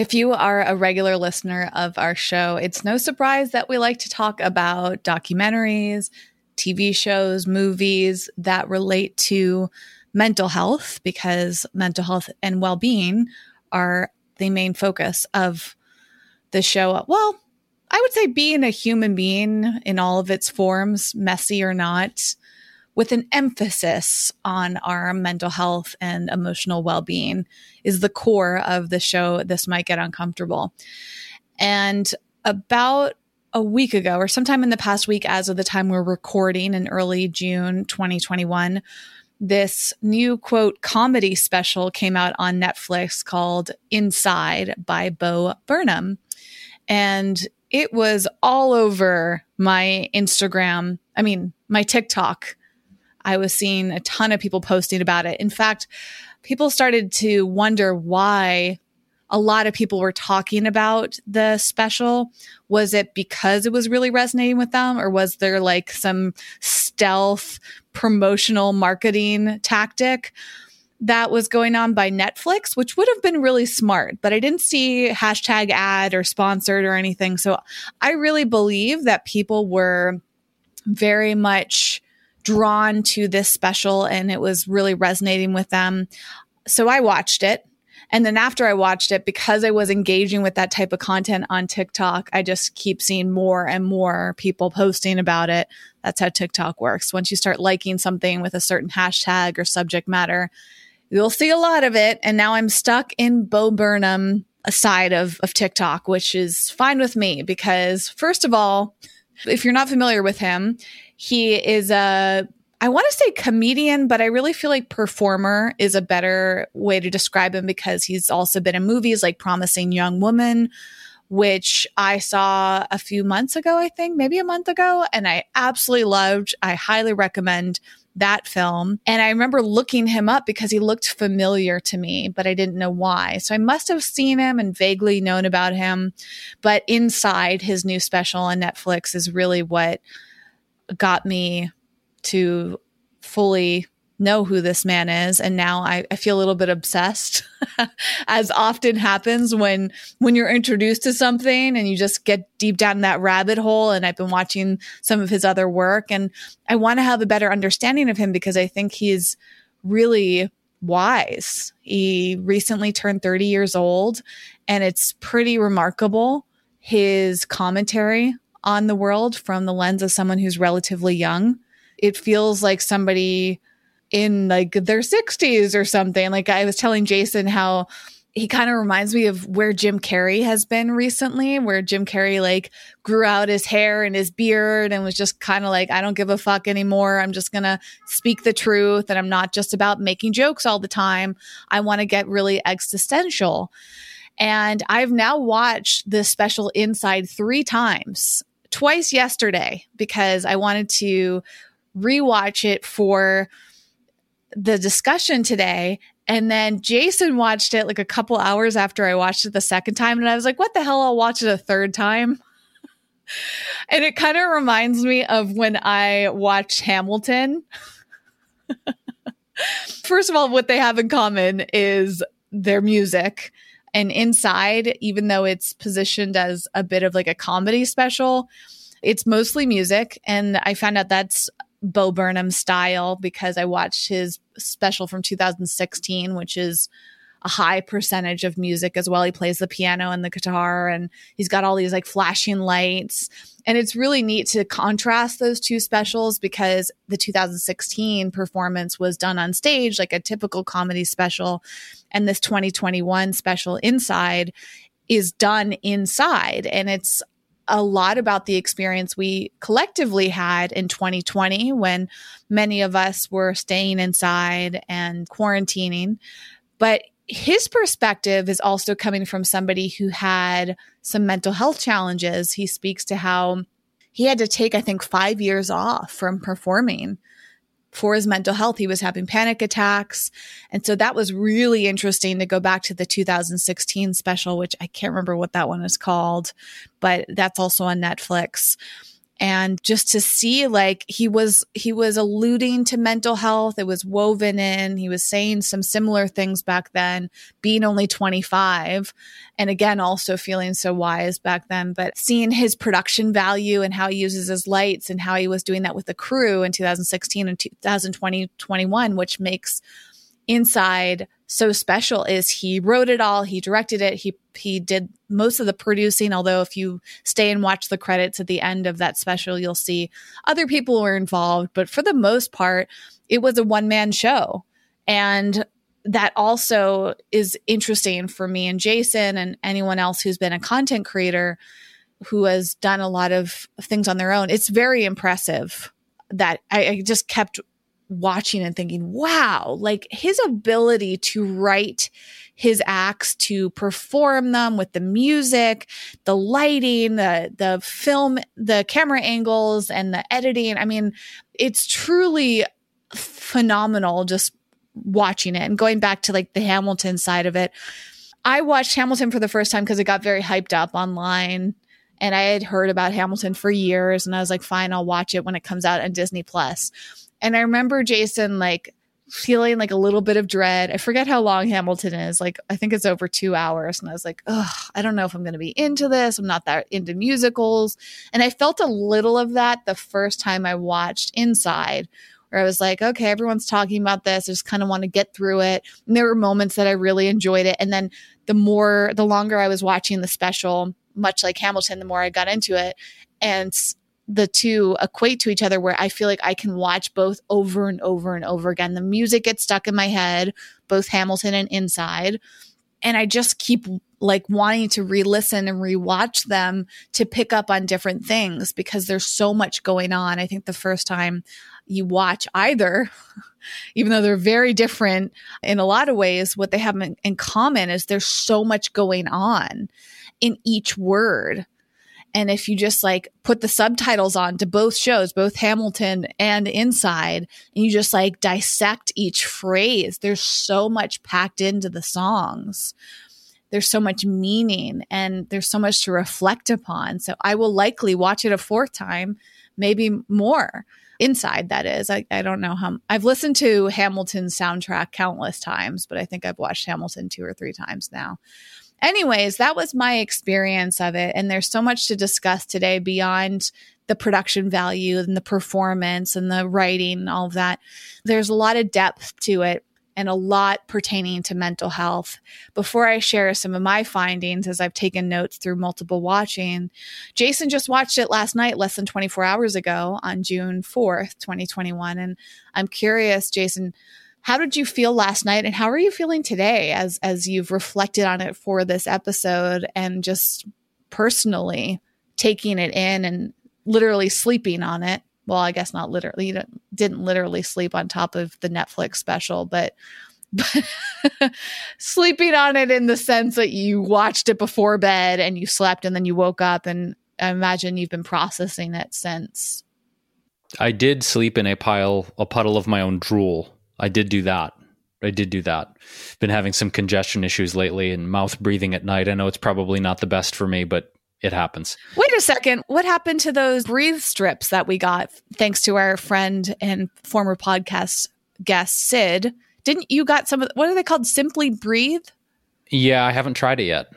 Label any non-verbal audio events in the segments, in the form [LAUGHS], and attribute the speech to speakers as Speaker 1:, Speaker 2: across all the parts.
Speaker 1: If you are a regular listener of our show, it's no surprise that we like to talk about documentaries, TV shows, movies that relate to mental health because mental health and well being are the main focus of the show. Well, I would say being a human being in all of its forms, messy or not, with an emphasis on our mental health and emotional well being is the core of the show. This might get uncomfortable. And about a week ago, or sometime in the past week, as of the time we're recording in early June 2021, this new quote comedy special came out on Netflix called Inside by Bo Burnham. And it was all over my Instagram, I mean, my TikTok I was seeing a ton of people posting about it. In fact, people started to wonder why a lot of people were talking about the special. Was it because it was really resonating with them, or was there like some stealth promotional marketing tactic? that was going on by Netflix, which would have been really smart, but I didn't see hashtag ad or sponsored or anything. So I really believe that people were very much drawn to this special and it was really resonating with them. So I watched it. And then after I watched it, because I was engaging with that type of content on TikTok, I just keep seeing more and more people posting about it. That's how TikTok works. Once you start liking something with a certain hashtag or subject matter, you'll see a lot of it. And now I'm stuck in Bo Burnham side of, of TikTok, which is fine with me because first of all, if you're not familiar with him, he is a I want to say comedian, but I really feel like performer is a better way to describe him because he's also been in movies like Promising Young Woman, which I saw a few months ago, I think, maybe a month ago, and I absolutely loved. I highly recommend that film. And I remember looking him up because he looked familiar to me, but I didn't know why. So I must have seen him and vaguely known about him. But inside his new special on Netflix is really what got me to fully know who this man is. And now I, I feel a little bit obsessed [LAUGHS] as often happens when when you're introduced to something and you just get deep down in that rabbit hole. And i've been watching some of his other work and i want to have a better understanding of him because i think he's really wise. He recently turned 30 years old and it's pretty remarkable his commentary on the world from the lens of someone who's relatively young. It feels like somebody in like their 60s or something. Like I was telling Jason how he kind of reminds me of where Jim Carrey has been recently, where Jim Carrey like grew out his hair and his beard and was just kind of like, I don't give a fuck anymore. I'm just going to speak the truth and I'm not just about making jokes all the time. I want to get really existential. And I've now watched this special inside three times twice yesterday because I wanted to rewatch it for the discussion today. And then Jason watched it like a couple hours after I watched it the second time. And I was like, what the hell? I'll watch it a third time. [LAUGHS] and it kind of reminds me of when I watched Hamilton. [LAUGHS] First of all, what they have in common is their music and inside, even though it's positioned as a bit of like a comedy special, it's mostly music. And I found out that's Bo Burnham style because I watched his special from 2016, which is a high percentage of music as well. He plays the piano and the guitar and he's got all these like flashing lights. And it's really neat to contrast those two specials because the 2016 performance was done on stage like a typical comedy special. And this 2021 special inside is done inside. And it's a lot about the experience we collectively had in 2020 when many of us were staying inside and quarantining. But his perspective is also coming from somebody who had some mental health challenges. He speaks to how he had to take, I think, five years off from performing for his mental health. He was having panic attacks. And so that was really interesting to go back to the 2016 special, which I can't remember what that one is called, but that's also on Netflix and just to see like he was he was alluding to mental health. It was woven in. He was saying some similar things back then being only 25 and again also feeling so wise back then but seeing his production value and how he uses his lights and how he was doing that with the crew in 2016 and 2020 21 which makes inside so special is he wrote it all, he directed it, he he did most of the producing. Although if you stay and watch the credits at the end of that special, you'll see other people were involved. But for the most part, it was a one man show, and that also is interesting for me and Jason and anyone else who's been a content creator who has done a lot of things on their own. It's very impressive that I, I just kept watching and thinking, wow, like his ability to write his acts, to perform them with the music, the lighting, the, the film, the camera angles and the editing. I mean, it's truly phenomenal just watching it and going back to like the Hamilton side of it. I watched Hamilton for the first time because it got very hyped up online and I had heard about Hamilton for years and I was like, fine, I'll watch it when it comes out on Disney Plus. And I remember Jason like feeling like a little bit of dread. I forget how long Hamilton is. Like, I think it's over two hours. And I was like, ugh, I don't know if I'm going to be into this. I'm not that into musicals. And I felt a little of that the first time I watched Inside, where I was like, okay, everyone's talking about this. I just kind of want to get through it. And there were moments that I really enjoyed it. And then the more, the longer I was watching the special, much like Hamilton, the more I got into it. And the two equate to each other where I feel like I can watch both over and over and over again. The music gets stuck in my head, both Hamilton and Inside. And I just keep like wanting to re-listen and rewatch them to pick up on different things because there's so much going on. I think the first time you watch either, [LAUGHS] even though they're very different in a lot of ways, what they have in, in common is there's so much going on in each word and if you just like put the subtitles on to both shows, both Hamilton and Inside, and you just like dissect each phrase, there's so much packed into the songs. There's so much meaning and there's so much to reflect upon. So I will likely watch it a fourth time, maybe more. Inside, that is. I, I don't know how I've listened to Hamilton's soundtrack countless times, but I think I've watched Hamilton two or three times now anyways, that was my experience of it. And there's so much to discuss today beyond the production value and the performance and the writing and all of that. There's a lot of depth to it and a lot pertaining to mental health. Before I share some of my findings, as I've taken notes through multiple watching, Jason just watched it last night, less than 24 hours ago on June 4th, 2021. And I'm curious, Jason, how did you feel last night and how are you feeling today as as you've reflected on it for this episode and just personally taking it in and literally sleeping on it? Well, I guess not literally. You didn't literally sleep on top of the Netflix special, but but [LAUGHS] sleeping on it in the sense that you watched it before bed and you slept and then you woke up and I imagine you've been processing it since.
Speaker 2: I did sleep in a pile, a puddle of my own drool I did do that. I did do that. Been having some congestion issues lately and mouth breathing at night. I know it's probably not the best for me, but it happens.
Speaker 1: Wait a second. What happened to those breathe strips that we got thanks to our friend and former podcast guest Sid? Didn't you got some of what are they called? Simply Breathe?
Speaker 2: Yeah, I haven't tried it yet.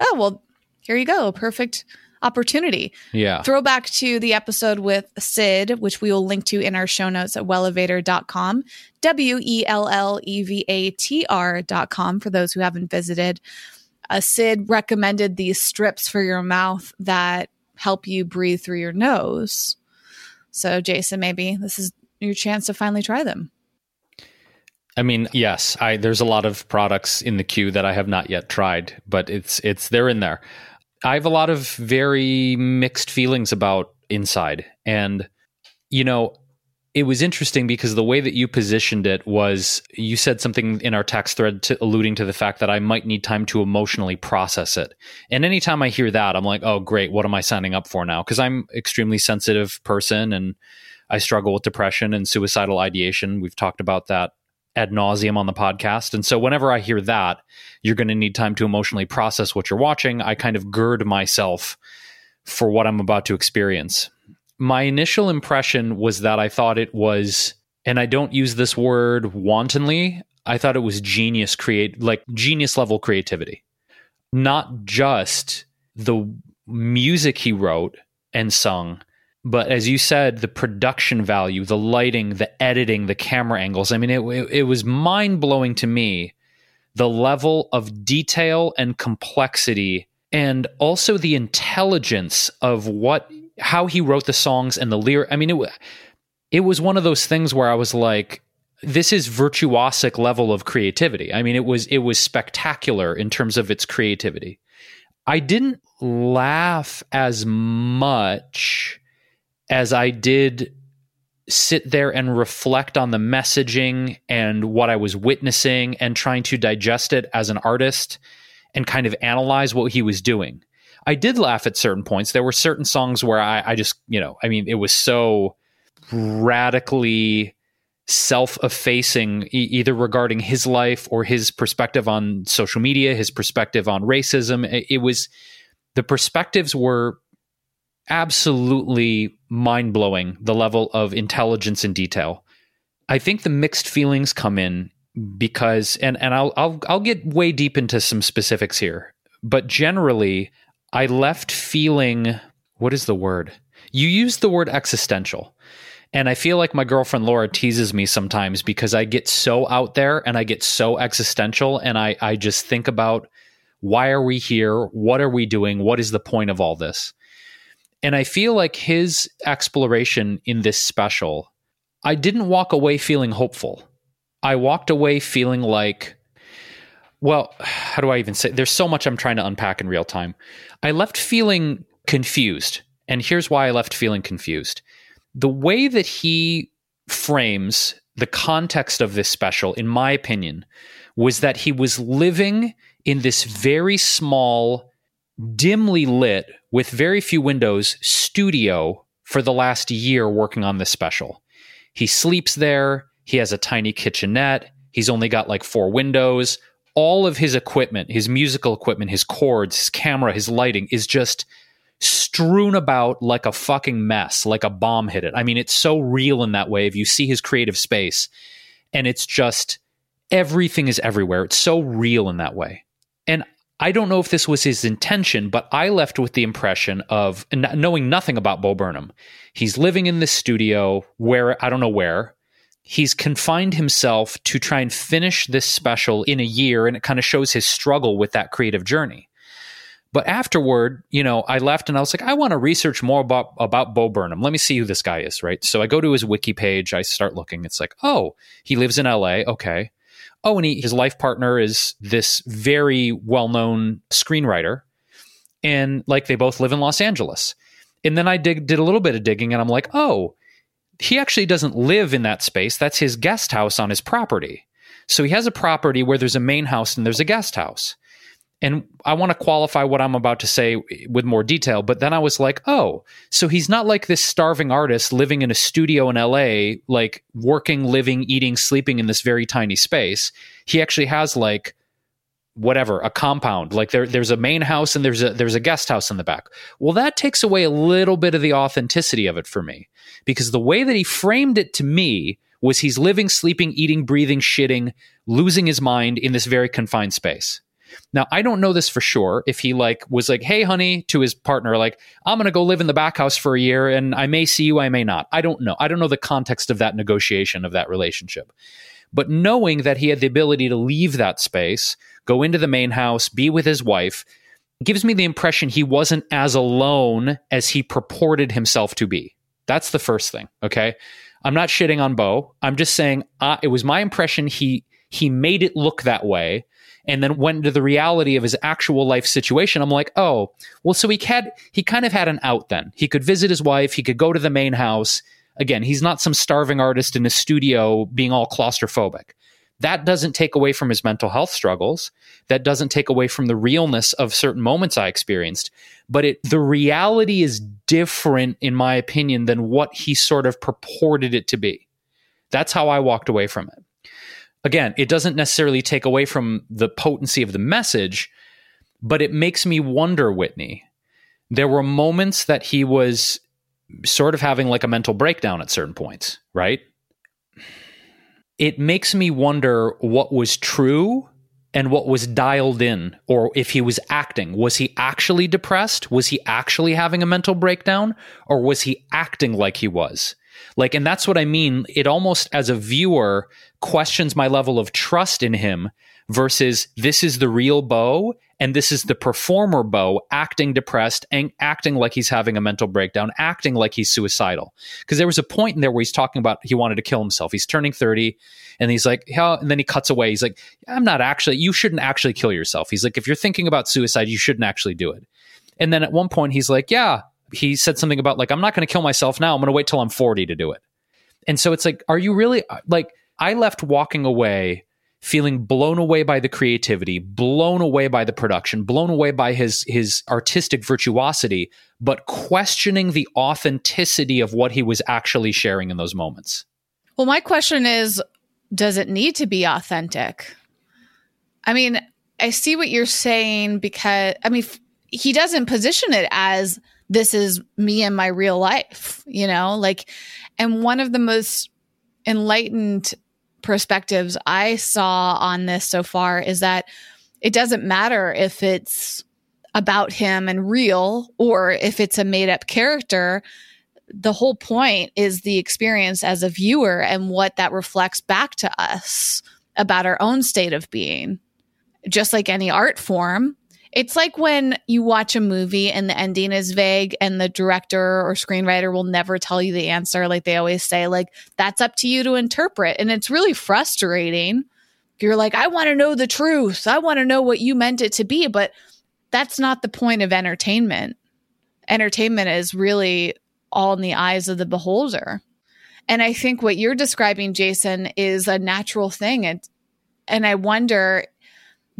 Speaker 1: Oh, well, here you go. Perfect opportunity.
Speaker 2: Yeah.
Speaker 1: Throwback to the episode with Sid, which we will link to in our show notes at wellevatr.com, W E L L E V A T R.com for those who haven't visited. Uh, Sid recommended these strips for your mouth that help you breathe through your nose. So, Jason, maybe this is your chance to finally try them.
Speaker 2: I mean, yes, I there's a lot of products in the queue that I have not yet tried, but it's it's they're in there. I have a lot of very mixed feelings about Inside. And, you know, it was interesting because the way that you positioned it was you said something in our text thread to, alluding to the fact that I might need time to emotionally process it. And anytime I hear that, I'm like, oh, great, what am I signing up for now? Because I'm extremely sensitive person and I struggle with depression and suicidal ideation. We've talked about that ad nauseum on the podcast. And so whenever I hear that, you're going to need time to emotionally process what you're watching. I kind of gird myself for what I'm about to experience my initial impression was that I thought it was, and I don't use this word wantonly, I thought it was genius create like genius level creativity. Not just the music he wrote and sung, but as you said, the production value, the lighting, the editing, the camera angles. I mean, it, it, it was mind blowing to me the level of detail and complexity and also the intelligence of what how he wrote the songs and the lyric. I mean, it it was one of those things where I was like, this is virtuosic level of creativity. I mean, it was it was spectacular in terms of its creativity. I didn't laugh as much as I did sit there and reflect on the messaging and what I was witnessing and trying to digest it as an artist and kind of analyze what he was doing. I did laugh at certain points. There were certain songs where I, I just, you know, I mean, it was so radically self-effacing e- either regarding his life or his perspective on social media his perspective on racism it, it was the perspectives were absolutely mind-blowing the level of intelligence and detail i think the mixed feelings come in because and and I'll I'll I'll get way deep into some specifics here but generally I left feeling what is the word? You used the word existential. And I feel like my girlfriend Laura teases me sometimes because I get so out there and I get so existential and I, I just think about why are we here? What are we doing? What is the point of all this? And I feel like his exploration in this special, I didn't walk away feeling hopeful. I walked away feeling like well, [SIGHS] how do I even say? There's so much I'm trying to unpack in real time. I left feeling confused. And here's why I left feeling confused. The way that he frames the context of this special, in my opinion, was that he was living in this very small, dimly lit, with very few windows studio for the last year working on this special. He sleeps there. He has a tiny kitchenette. He's only got like four windows all of his equipment, his musical equipment, his cords, his camera, his lighting is just strewn about like a fucking mess, like a bomb hit it. I mean, it's so real in that way. If you see his creative space, and it's just everything is everywhere. It's so real in that way. And I don't know if this was his intention, but I left with the impression of knowing nothing about Bo Burnham. He's living in this studio where I don't know where, he's confined himself to try and finish this special in a year and it kind of shows his struggle with that creative journey. But afterward you know i left and i was like i want to research more about about bo burnham. Let me see who this guy is right? So i go to his wiki page i start looking. It's like oh he lives in la okay oh and he, his life partner is this very well-known screenwriter and like they both live in los angeles and then i dig, did a little bit of digging and i'm like oh he actually doesn't live in that space. That's his guest house on his property. So he has a property where there's a main house and there's a guest house. And I want to qualify what I'm about to say with more detail, but then I was like, oh, so he's not like this starving artist living in a studio in LA, like working, living, eating, sleeping in this very tiny space. He actually has like whatever a compound like there there's a main house and there's a there's a guest house in the back well that takes away a little bit of the authenticity of it for me because the way that he framed it to me was he's living sleeping eating breathing shitting losing his mind in this very confined space now i don't know this for sure if he like was like hey honey to his partner like i'm going to go live in the back house for a year and i may see you i may not i don't know i don't know the context of that negotiation of that relationship but knowing that he had the ability to leave that space go into the main house, be with his wife, gives me the impression he wasn't as alone as he purported himself to be. That's the first thing. Okay. I'm not shitting on Bo. I'm just saying uh, it was my impression he he made it look that way. And then went into the reality of his actual life situation. I'm like oh well so he had he kind of had an out then. He could visit his wife. He could go to the main house. Again he's not some starving artist in a studio being all claustrophobic. That doesn't take away from his mental health struggles. That doesn't take away from the realness of certain moments i experienced. But it the reality is different in my opinion than what he sort of purported it to be. That's how i walked away from it again, it doesn't necessarily take away from the potency of the message, but it makes me wonder, Whitney. There were moments that he was sort of having like a mental breakdown at certain points, right? It makes me wonder what was true and what was dialed in, or if he was acting. Was he actually depressed? Was he actually having a mental breakdown? Or was he acting like he was? Like, and that's what I mean. It almost, as a viewer, questions my level of trust in him versus this is the real Bo and this is the performer Bo acting depressed and acting like he's having a mental breakdown, acting like he's suicidal. Because there was a point in there where he's talking about he wanted to kill himself. He's turning 30 and he's like, yeah, and then he cuts away. He's like, I'm not actually, you shouldn't actually kill yourself. He's like, if you're thinking about suicide, you shouldn't actually do it. And then at one point, he's like, yeah, he said something about like, I'm not going to kill myself now. I'm going to wait till I'm 40 to do it. And so it's like, are you really like, I left walking away feeling blown away by the creativity, blown away by the production, blown away by his his artistic virtuosity, but questioning the authenticity of what he was actually sharing in those moments.
Speaker 1: Well, my question is does it need to be authentic? I mean, I see what you're saying because I mean he doesn't position it as this is me and my real life, you know? Like and one of the most enlightened perspectives I saw on this so far is that it doesn't matter if it's about him and real or if it's a made up character. The whole point is the experience as a viewer and what that reflects back to us about our own state of being. Just like any art form, it's like when you watch a movie and the ending is vague and the director or screenwriter will never tell you the answer. Like they always say, like, that's up to you to interpret. And it's really frustrating. You're like, I want to know the truth. I want to know what you meant it to be. But that's not the point of entertainment. Entertainment is really all in the eyes of the beholder. And I think what you're describing, Jason, is a natural thing. And and I wonder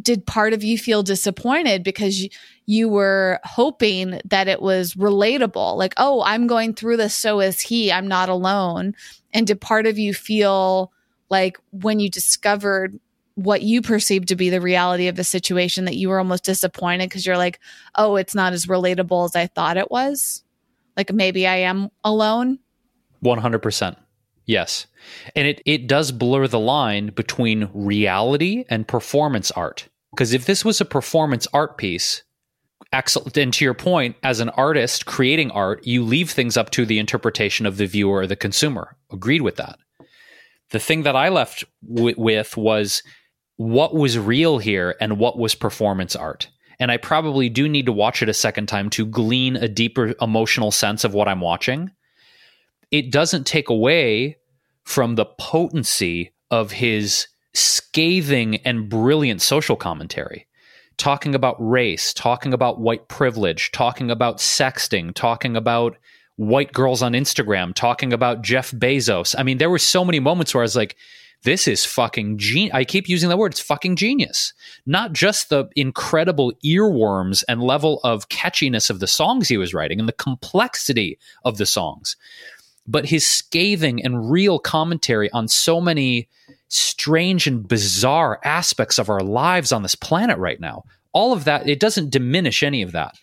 Speaker 1: did part of you feel disappointed because you, you were hoping that it was relatable? Like oh i'm going through this so is he i'm not alone. And did part of you feel like when you discovered what you perceived to be the reality of the situation that you were almost disappointed because you're like oh it's not as relatable as i thought it was? Like maybe i am alone?
Speaker 2: 100% yes and it, it does blur the line between reality and performance art because if this was a performance art piece, excellent. And to your point, as an artist creating art, you leave things up to the interpretation of the viewer or the consumer. Agreed with that. The thing that I left w- with was what was real here and what was performance art. And I probably do need to watch it a second time to glean a deeper emotional sense of what I'm watching. It doesn't take away from the potency of his scathing and brilliant social commentary, talking about race, talking about white privilege, talking about sexting, talking about white girls on Instagram, talking about Jeff Bezos. I mean, there were so many moments where I was like, this is fucking genius. I keep using that word. It's fucking genius. Not just the incredible earworms and level of catchiness of the songs he was writing and the complexity of the songs, but his scathing and real commentary on so many strange and bizarre aspects of our lives on this planet right now. All of that, it doesn't diminish any of that.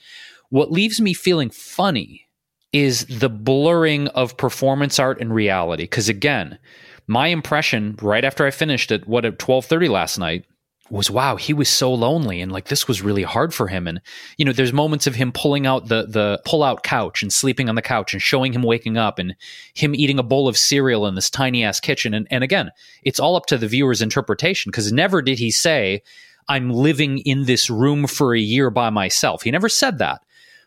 Speaker 2: What leaves me feeling funny is the blurring of performance art and reality. Because again, my impression right after I finished at what at twelve thirty last night was wow he was so lonely and like this was really hard for him. And you know there's moments of him pulling out the the pull out couch and sleeping on the couch and showing him waking up and him eating a bowl of cereal in this tiny ass kitchen. And and again it's all up to the viewer's interpretation because never did he say i'm living in this room for a year by myself. He never said that.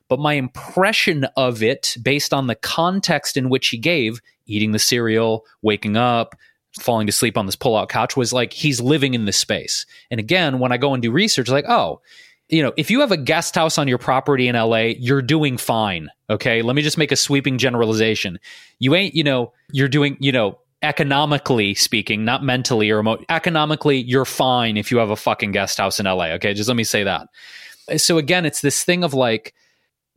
Speaker 2: But my impression of it based on the context in which he gave eating the cereal waking up falling to sleep on this pull-out couch was like he's living in this space. And again, when I go and do research, like, oh, you know, if you have a guest house on your property in LA, you're doing fine. Okay. Let me just make a sweeping generalization. You ain't, you know, you're doing, you know, economically speaking, not mentally or emo- economically, you're fine if you have a fucking guest house in LA. Okay. Just let me say that. So again, it's this thing of like,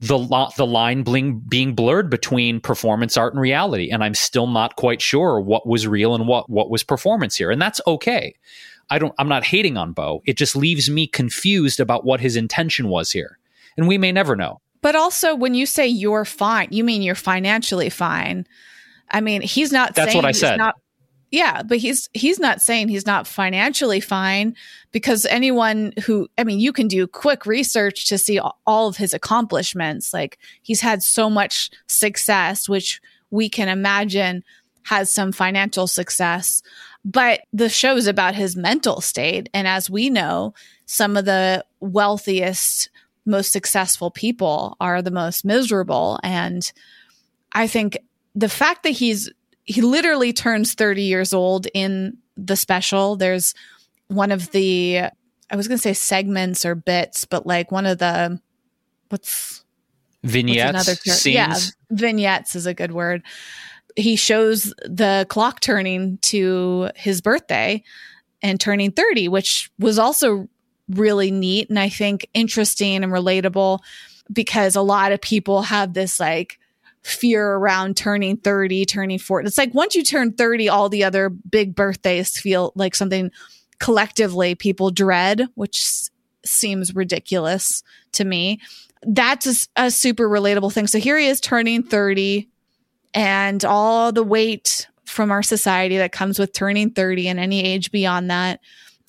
Speaker 2: the lo- the line bling- being blurred between performance art and reality. And i'm still not quite sure what was real and what what was performance here. And that's okay. I don't i'm not hating on bo. It just leaves me confused about what his intention was here. And we may never know.
Speaker 1: But also when you say you're fine you mean you're financially fine. I mean he's not
Speaker 2: that's what i said.
Speaker 1: not, yeah, but he's he's not saying he's not financially fine because anyone who I mean, you can do quick research to see all of his accomplishments. Like he's had so much success, which we can imagine has some financial success. But the show's about his mental state. And as we know, some of the wealthiest, most successful people are the most miserable. And I think the fact that he's he literally turns 30 years old in the special. There's one of the, I was going to say segments or bits, but like one of the, what's
Speaker 2: vignettes? What's another ter-
Speaker 1: yeah, vignettes is a good word. He shows the clock turning to his birthday and turning 30, which was also really neat and I think interesting and relatable because a lot of people have this like fear around turning 30, turning 40. It's like once you turn 30, all the other big birthdays feel like something collectively people dread, which s- seems ridiculous to me. That's a, a super relatable thing. So here he is turning 30 and all the weight from our society that comes with turning 30 and any age beyond that.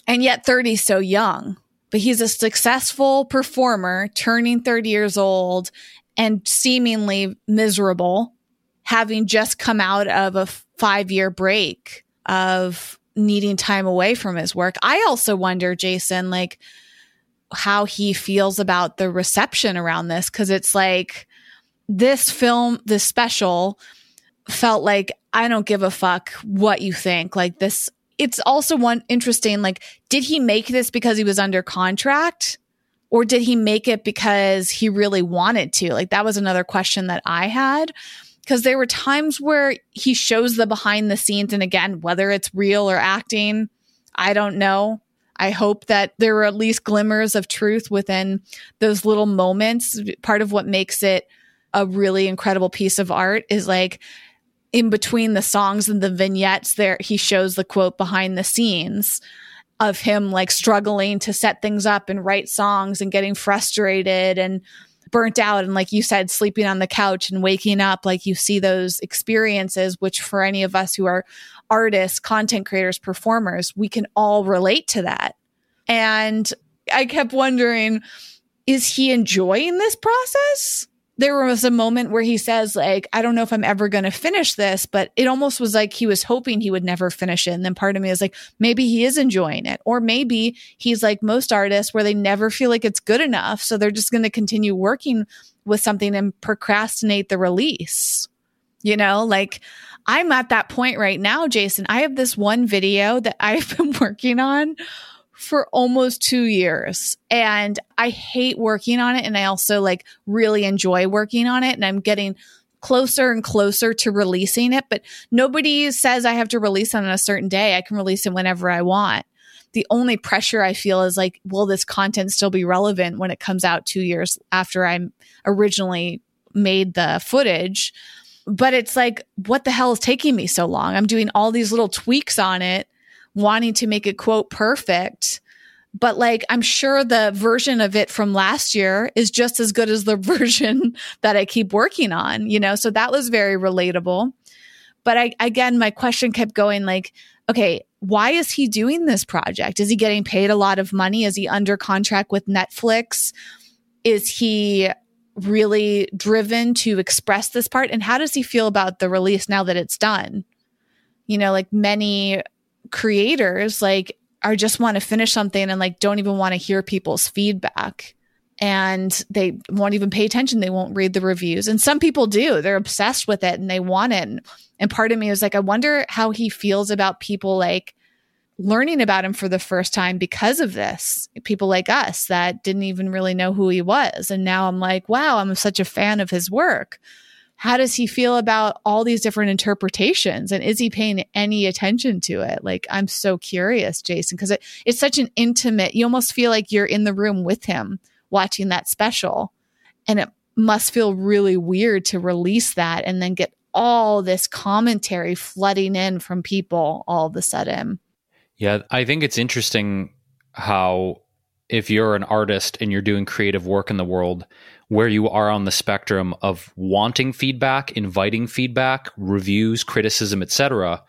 Speaker 1: And yet 30 is so young. But he's a successful performer turning 30 years old and seemingly miserable, having just come out of a five year break of needing time away from his work. I also wonder, Jason, like how he feels about the reception around this. Cause it's like this film, this special felt like I don't give a fuck what you think. Like this, it's also one interesting, like, did he make this because he was under contract? or did he make it because he really wanted to? Like that was another question that I had because there were times where he shows the behind the scenes and again whether it's real or acting, I don't know. I hope that there were at least glimmers of truth within those little moments. Part of what makes it a really incredible piece of art is like in between the songs and the vignettes there he shows the quote behind the scenes of him like struggling to set things up and write songs and getting frustrated and burnt out and like you said sleeping on the couch and waking up like you see those experiences which for any of us who are artists content creators performers we can all relate to that. And i kept wondering is he enjoying this process there was a moment where he says like i don't know if i'm ever going to finish this but it almost was like he was hoping he would never finish it. And then part of me is like maybe he is enjoying it or maybe he's like most artists where they never feel like it's good enough so they're just going to continue working with something and procrastinate the release. You know like i'm at that point right now jason. I have this one video that i've [LAUGHS] been working on for almost two years and I hate working on it. And I also like really enjoy working on it. And I'm getting closer and closer to releasing it. But nobody says I have to release it on a certain day. I can release it whenever I want. The only pressure I feel is like, will this content still be relevant when it comes out two years after I originally made the footage? But it's like, what the hell is taking me so long? I'm doing all these little tweaks on it wanting to make it quote perfect. But like, I'm sure the version of it from last year is just as good as the [LAUGHS] version that I keep working on, you know? So that was very relatable. But I, again, my question kept going like, okay, why is he doing this project? Is he getting paid a lot of money? Is he under contract with Netflix? Is he really driven to express this part? And how does he feel about the release now that it's done? You know, like many creators like are just want to finish something and like don't even want to hear people's feedback. and they won't even pay attention. They won't read the reviews. And some people do. They're obsessed with it and they want it. And part of me was like, I wonder how he feels about people like learning about him for the first time because of this. People like us that didn't even really know who he was. And now I'm like, wow, I'm such a fan of his work. How does he feel about all these different interpretations? And is he paying any attention to it? Like, I'm so curious, Jason, because it, it's such an intimate, you almost feel like you're in the room with him watching that special. And it must feel really weird to release that and then get all this commentary flooding in from people all of a sudden.
Speaker 2: Yeah, I think it's interesting how if you're an artist and you're doing creative work in the world, where you are on the spectrum of wanting feedback, inviting feedback, reviews, criticism, etc.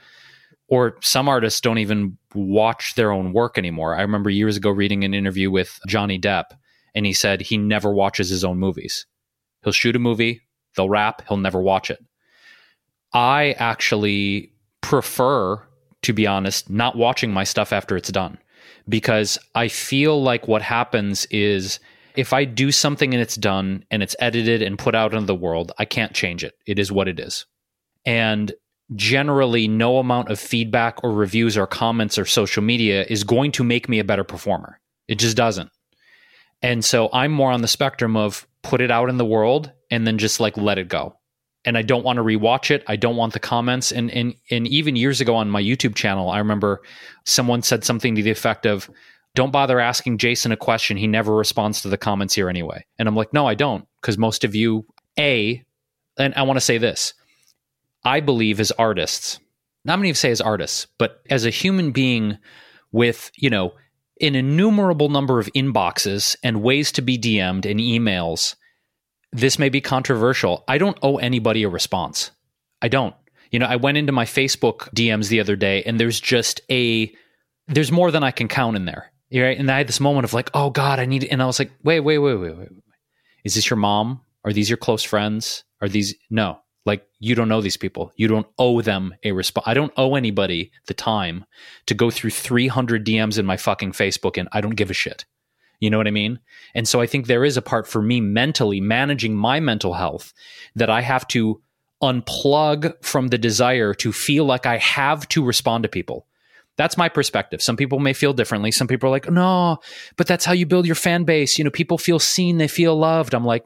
Speaker 2: Or some artists don't even watch their own work anymore. I remember years ago reading an interview with Johnny Depp, and he said he never watches his own movies. He'll shoot a movie, they'll wrap, he'll never watch it. I actually prefer, to be honest, not watching my stuff after it's done because I feel like what happens is if I do something and it's done and it's edited and put out into the world, I can't change it. It is what it is. And generally, no amount of feedback or reviews or comments or social media is going to make me a better performer. It just doesn't. And so I'm more on the spectrum of put it out in the world and then just like let it go. And I don't want to rewatch it. I don't want the comments. And and and even years ago on my YouTube channel, I remember someone said something to the effect of, don't bother asking Jason a question. He never responds to the comments here anyway. And I'm like, no, I don't, because most of you, A, and I want to say this I believe as artists, not many of say as artists, but as a human being with, you know, an innumerable number of inboxes and ways to be DM'd and emails, this may be controversial. I don't owe anybody a response. I don't. You know, I went into my Facebook DMs the other day and there's just a, there's more than I can count in there right? And I had this moment of like, oh God, I need, and I was like, wait, wait, wait, wait, wait. Wait. Is this your mom? Are these your close friends? Are these, no, like you don't know these people. You don't owe them a response. I don't owe anybody the time to go through 300 DMs in my fucking Facebook and I don't give a shit. You know what I mean? And so I think there is a part for me mentally managing my mental health that I have to unplug from the desire to feel like I have to respond to people. That's my perspective. Some people may feel differently. Some people are like, no, but that's how you build your fan base. You know, people feel seen, they feel loved. I'm like,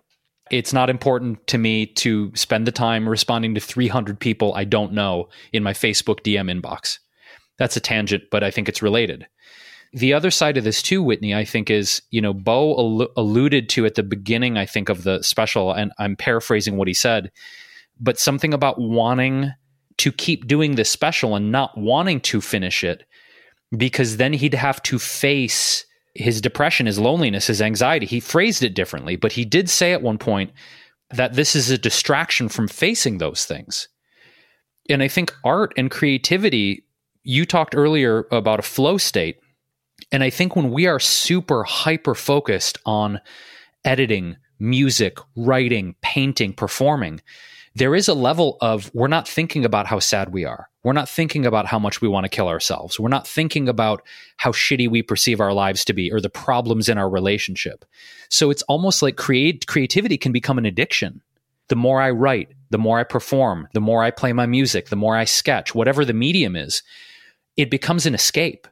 Speaker 2: it's not important to me to spend the time responding to 300 people I don't know in my Facebook DM inbox. That's a tangent, but I think it's related. The other side of this too, Whitney, I think is, you know, Bo al- alluded to at the beginning, I think, of the special, and I'm paraphrasing what he said, but something about wanting to keep doing this special and not wanting to finish it because then he'd have to face his depression, his loneliness, his anxiety. He phrased it differently, but he did say at one point that this is a distraction from facing those things. And I think art and creativity, you talked earlier about a flow state. And I think when we are super hyper focused on editing, music, writing, painting, performing, there is a level of we're not thinking about how sad we are. We're not thinking about how much we want to kill ourselves. We're not thinking about how shitty we perceive our lives to be or the problems in our relationship. So it's almost like create creativity can become an addiction. The more I write, the more I perform, the more I play my music, the more I sketch, whatever the medium is, it becomes an escape.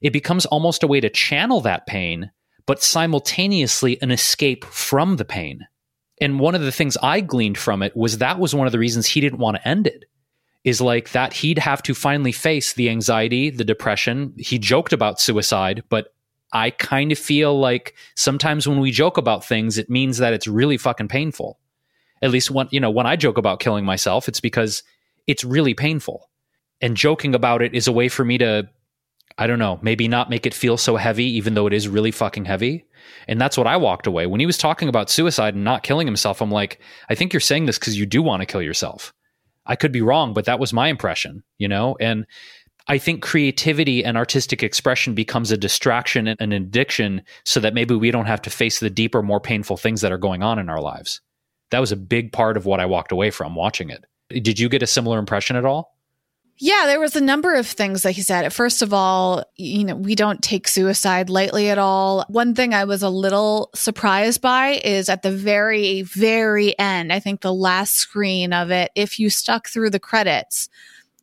Speaker 2: It becomes almost a way to channel that pain, but simultaneously an escape from the pain. And one of the things I gleaned from it was that was one of the reasons he didn't want to end it. Is like that he'd have to finally face the anxiety, the depression. He joked about suicide, but I kind of feel like sometimes when we joke about things, it means that it's really fucking painful. At least when, you know, when I joke about killing myself, it's because it's really painful. And joking about it is a way for me to, I don't know, maybe not make it feel so heavy, even though it is really fucking heavy. And that's what I walked away. When he was talking about suicide and not killing himself, I'm like, I think you're saying this because you do want to kill yourself. I could be wrong, but that was my impression, you know? And I think creativity and artistic expression becomes a distraction and an addiction so that maybe we don't have to face the deeper, more painful things that are going on in our lives. That was a big part of what I walked away from watching it. Did you get a similar impression at all?
Speaker 1: Yeah, there was a number of things that he said. First of all, you know, we don't take suicide lightly at all. One thing I was a little surprised by is at the very, very end, I think the last screen of it, if you stuck through the credits,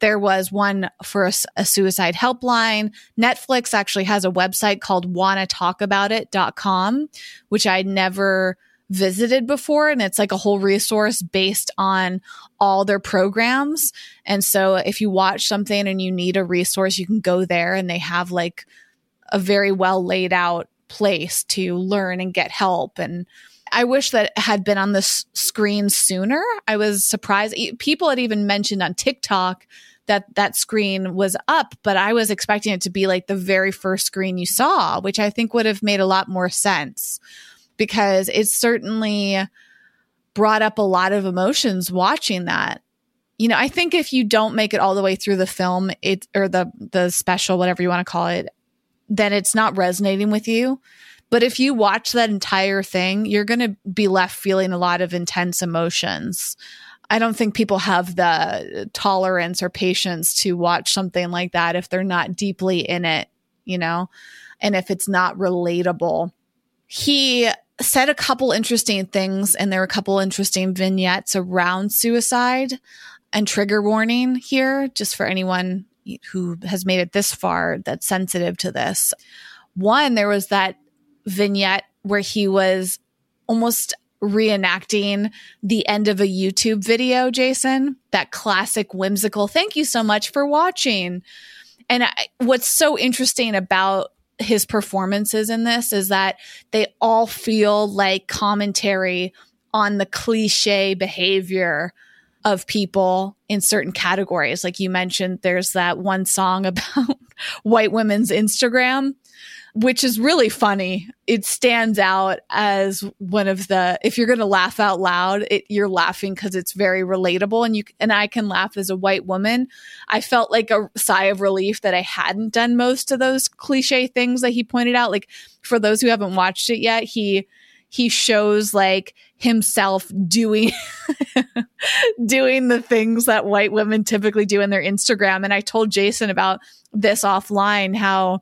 Speaker 1: there was one for a, a suicide helpline. Netflix actually has a website called wannatalkaboutit.com, which I never visited before and it's like a whole resource based on all their programs. And so if you watch something and you need a resource, you can go there and they have like a very well laid out place to learn and get help and I wish that had been on the screen sooner. I was surprised. People had even mentioned on TikTok that that screen was up, but I was expecting it to be like the very first screen you saw, which I think would have made a lot more sense because it certainly brought up a lot of emotions watching that. You know, I think if you don't make it all the way through the film, it or the the special, whatever you want to call it, then it's not resonating with you. But if you watch that entire thing, you're going to be left feeling a lot of intense emotions. I don't think people have the tolerance or patience to watch something like that if they're not deeply in it, you know, and if it's not relatable. He said a couple interesting things, and there were a couple interesting vignettes around suicide and trigger warning here, just for anyone who has made it this far that's sensitive to this. One, there was that vignette where he was almost reenacting the end of a YouTube video, Jason, that classic whimsical, thank you so much for watching. And I, what's so interesting about his performances in this is that they all feel like commentary on the cliche behavior of people in certain categories. Like you mentioned, there's that one song [LAUGHS] about white women's Instagram which is really funny. It stands out as one of the if you're going to laugh out loud, it, you're laughing because it's very relatable and you and I can laugh as a white woman. I felt like a sigh of relief that I hadn't done most of those cliche things that he pointed out like for those who haven't watched it yet, he he shows like himself doing [LAUGHS] doing the things that white women typically do in their Instagram. And I told Jason about this offline how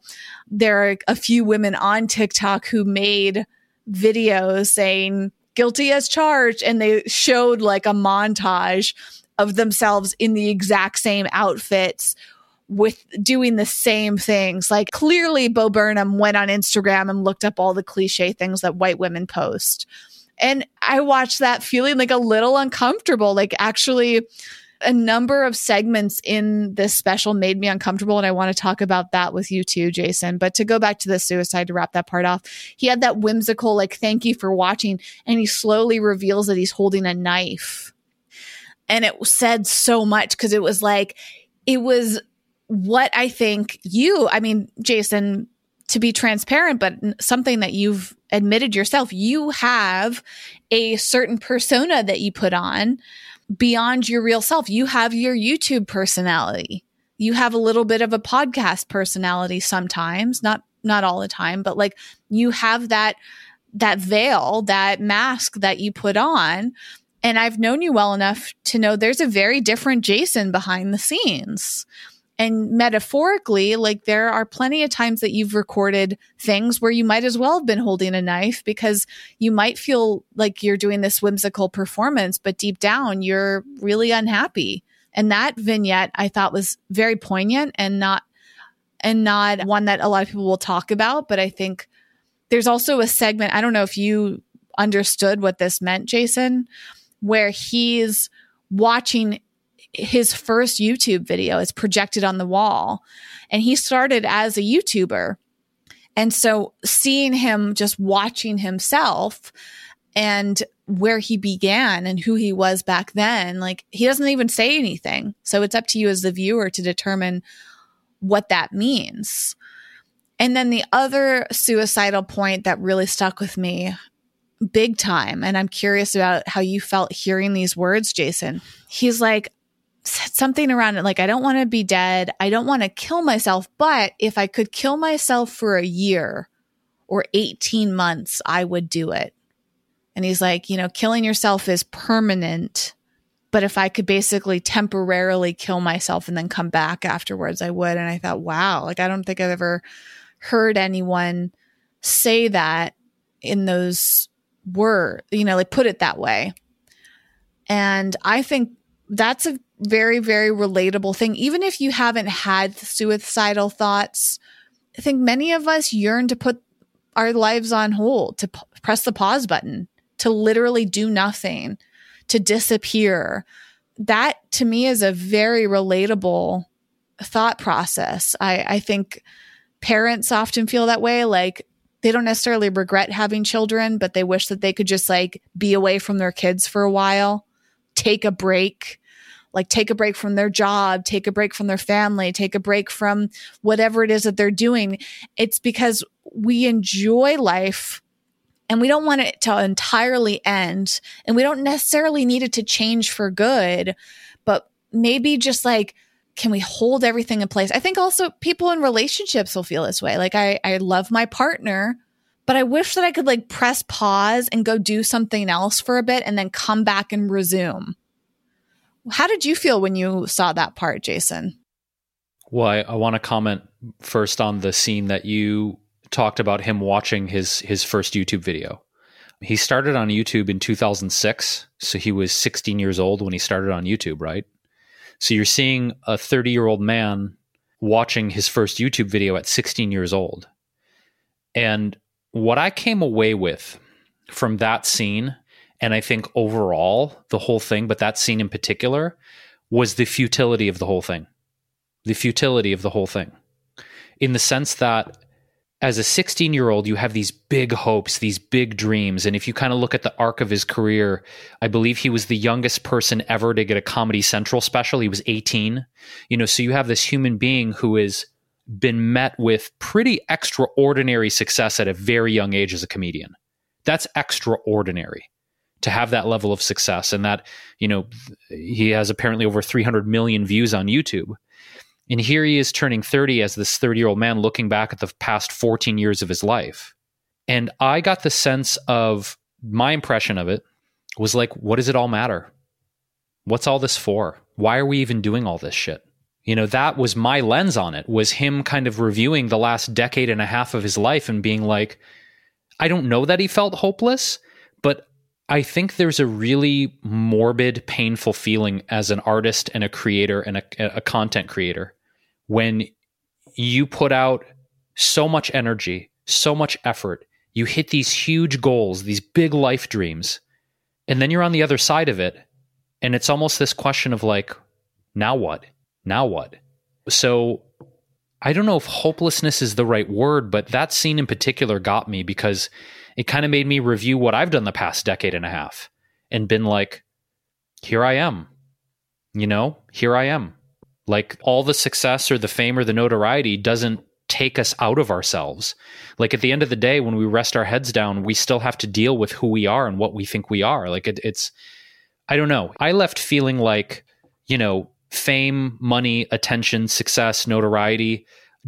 Speaker 1: there are a few women on TikTok who made videos saying guilty as charged and they showed like a montage of themselves in the exact same outfits with doing the same things. Like clearly Bo Burnham went on Instagram and looked up all the cliche things that white women post. And I watched that feeling like a little uncomfortable, like actually a number of segments in this special made me uncomfortable. And I want to talk about that with you too, Jason. But to go back to the suicide to wrap that part off, he had that whimsical, like, thank you for watching. And he slowly reveals that he's holding a knife. And it said so much because it was like, it was what I think you, I mean, Jason, to be transparent, but something that you've admitted yourself, you have a certain persona that you put on beyond your real self. You have your YouTube personality. You have a little bit of a podcast personality sometimes, not not all the time, but like you have that that veil, that mask that you put on. And I've known you well enough to know there's a very different Jason behind the scenes. And metaphorically, like there are plenty of times that you've recorded things where you might as well have been holding a knife because you might feel like you're doing this whimsical performance, but deep down you're really unhappy. And that vignette I thought was very poignant and not and not one that a lot of people will talk about, but I think there's also a segment, I don't know if you understood what this meant, Jason, where he's watching his first YouTube video is projected on the wall. And he started as a YouTuber. And so seeing him just watching himself and where he began and who he was back then, like he doesn't even say anything. So it's up to you as the viewer to determine what that means. And then the other suicidal point that really stuck with me big time, and I'm curious about how you felt hearing these words, Jason. He's like, said something around it like, I don't want to be dead. I don't want to kill myself. But if I could kill myself for a year or 18 months, I would do it. And he's like, you know, killing yourself is permanent. But if I could basically temporarily kill myself and then come back afterwards, I would. And I thought, wow, like I don't think I've ever heard anyone say that in those words, you know, like put it that way. And I think that's a very, very relatable thing. Even if you haven't had suicidal thoughts, I think many of us yearn to put our lives on hold, to p- press the pause button, to literally do nothing, to disappear. That to me is a very relatable thought process. I, I think parents often feel that way. Like they don't necessarily regret having children, but they wish that they could just like be away from their kids for a while, take a break, like take a break from their job, take a break from their family, take a break from whatever it is that they're doing. It's because we enjoy life and we don't want it to entirely end and we don't necessarily need it to change for good, but maybe just like, can we hold everything in place? I think also people in relationships will feel this way. Like I, I love my partner, but I wish that I could like press pause and go do something else for a bit and then come back and resume. How did you feel when you saw that part, Jason?
Speaker 2: Well, I, I want to comment first on the scene that you talked about him watching his his first YouTube video. He started on YouTube in 2006, so he was 16 years old when he started on YouTube, right? So you're seeing a 30 year old man watching his first YouTube video at 16 years old. And what I came away with from that scene and I think overall, the whole thing, but that scene in particular, was the futility of the whole thing. The futility of the whole thing. In the sense that as a 16 year old, you have these big hopes, these big dreams. And if you kind of look at the arc of his career, I believe he was the youngest person ever to get a Comedy Central special. He was 18. You know, so you have this human being who has been met with pretty extraordinary success at a very young age as a comedian. That's extraordinary to have that level of success and that you know he has apparently over 300 million views on YouTube. And here he is turning 30 as this 30 year old man looking back at the past 14 years of his life. And I got the sense of my impression of it was like what does it all matter? What's all this for? Why are we even doing all this shit you know that was my lens on it was him kind of reviewing the last decade and a half of his life and being like I don't know that he felt hopeless but I think there's a really morbid, painful feeling as an artist and a creator and a, a, content creator when you put out so much energy, so much effort, you hit these huge goals, these big life dreams, and then you're on the other side of it. And it's almost this question of like, now what? Now what? So I don't know if hopelessness is the right word, but that scene in particular got me because it kind of made me review what I've done the past decade and a half and been like, here I am. You know, here I am. Like all the success or the fame or the notoriety doesn't take us out of ourselves. Like at the end of the day, when we rest our heads down, we still have to deal with who we are and what we think we are. Like it, it's, I don't know. I left feeling like, you know, fame, money, attention, success, notoriety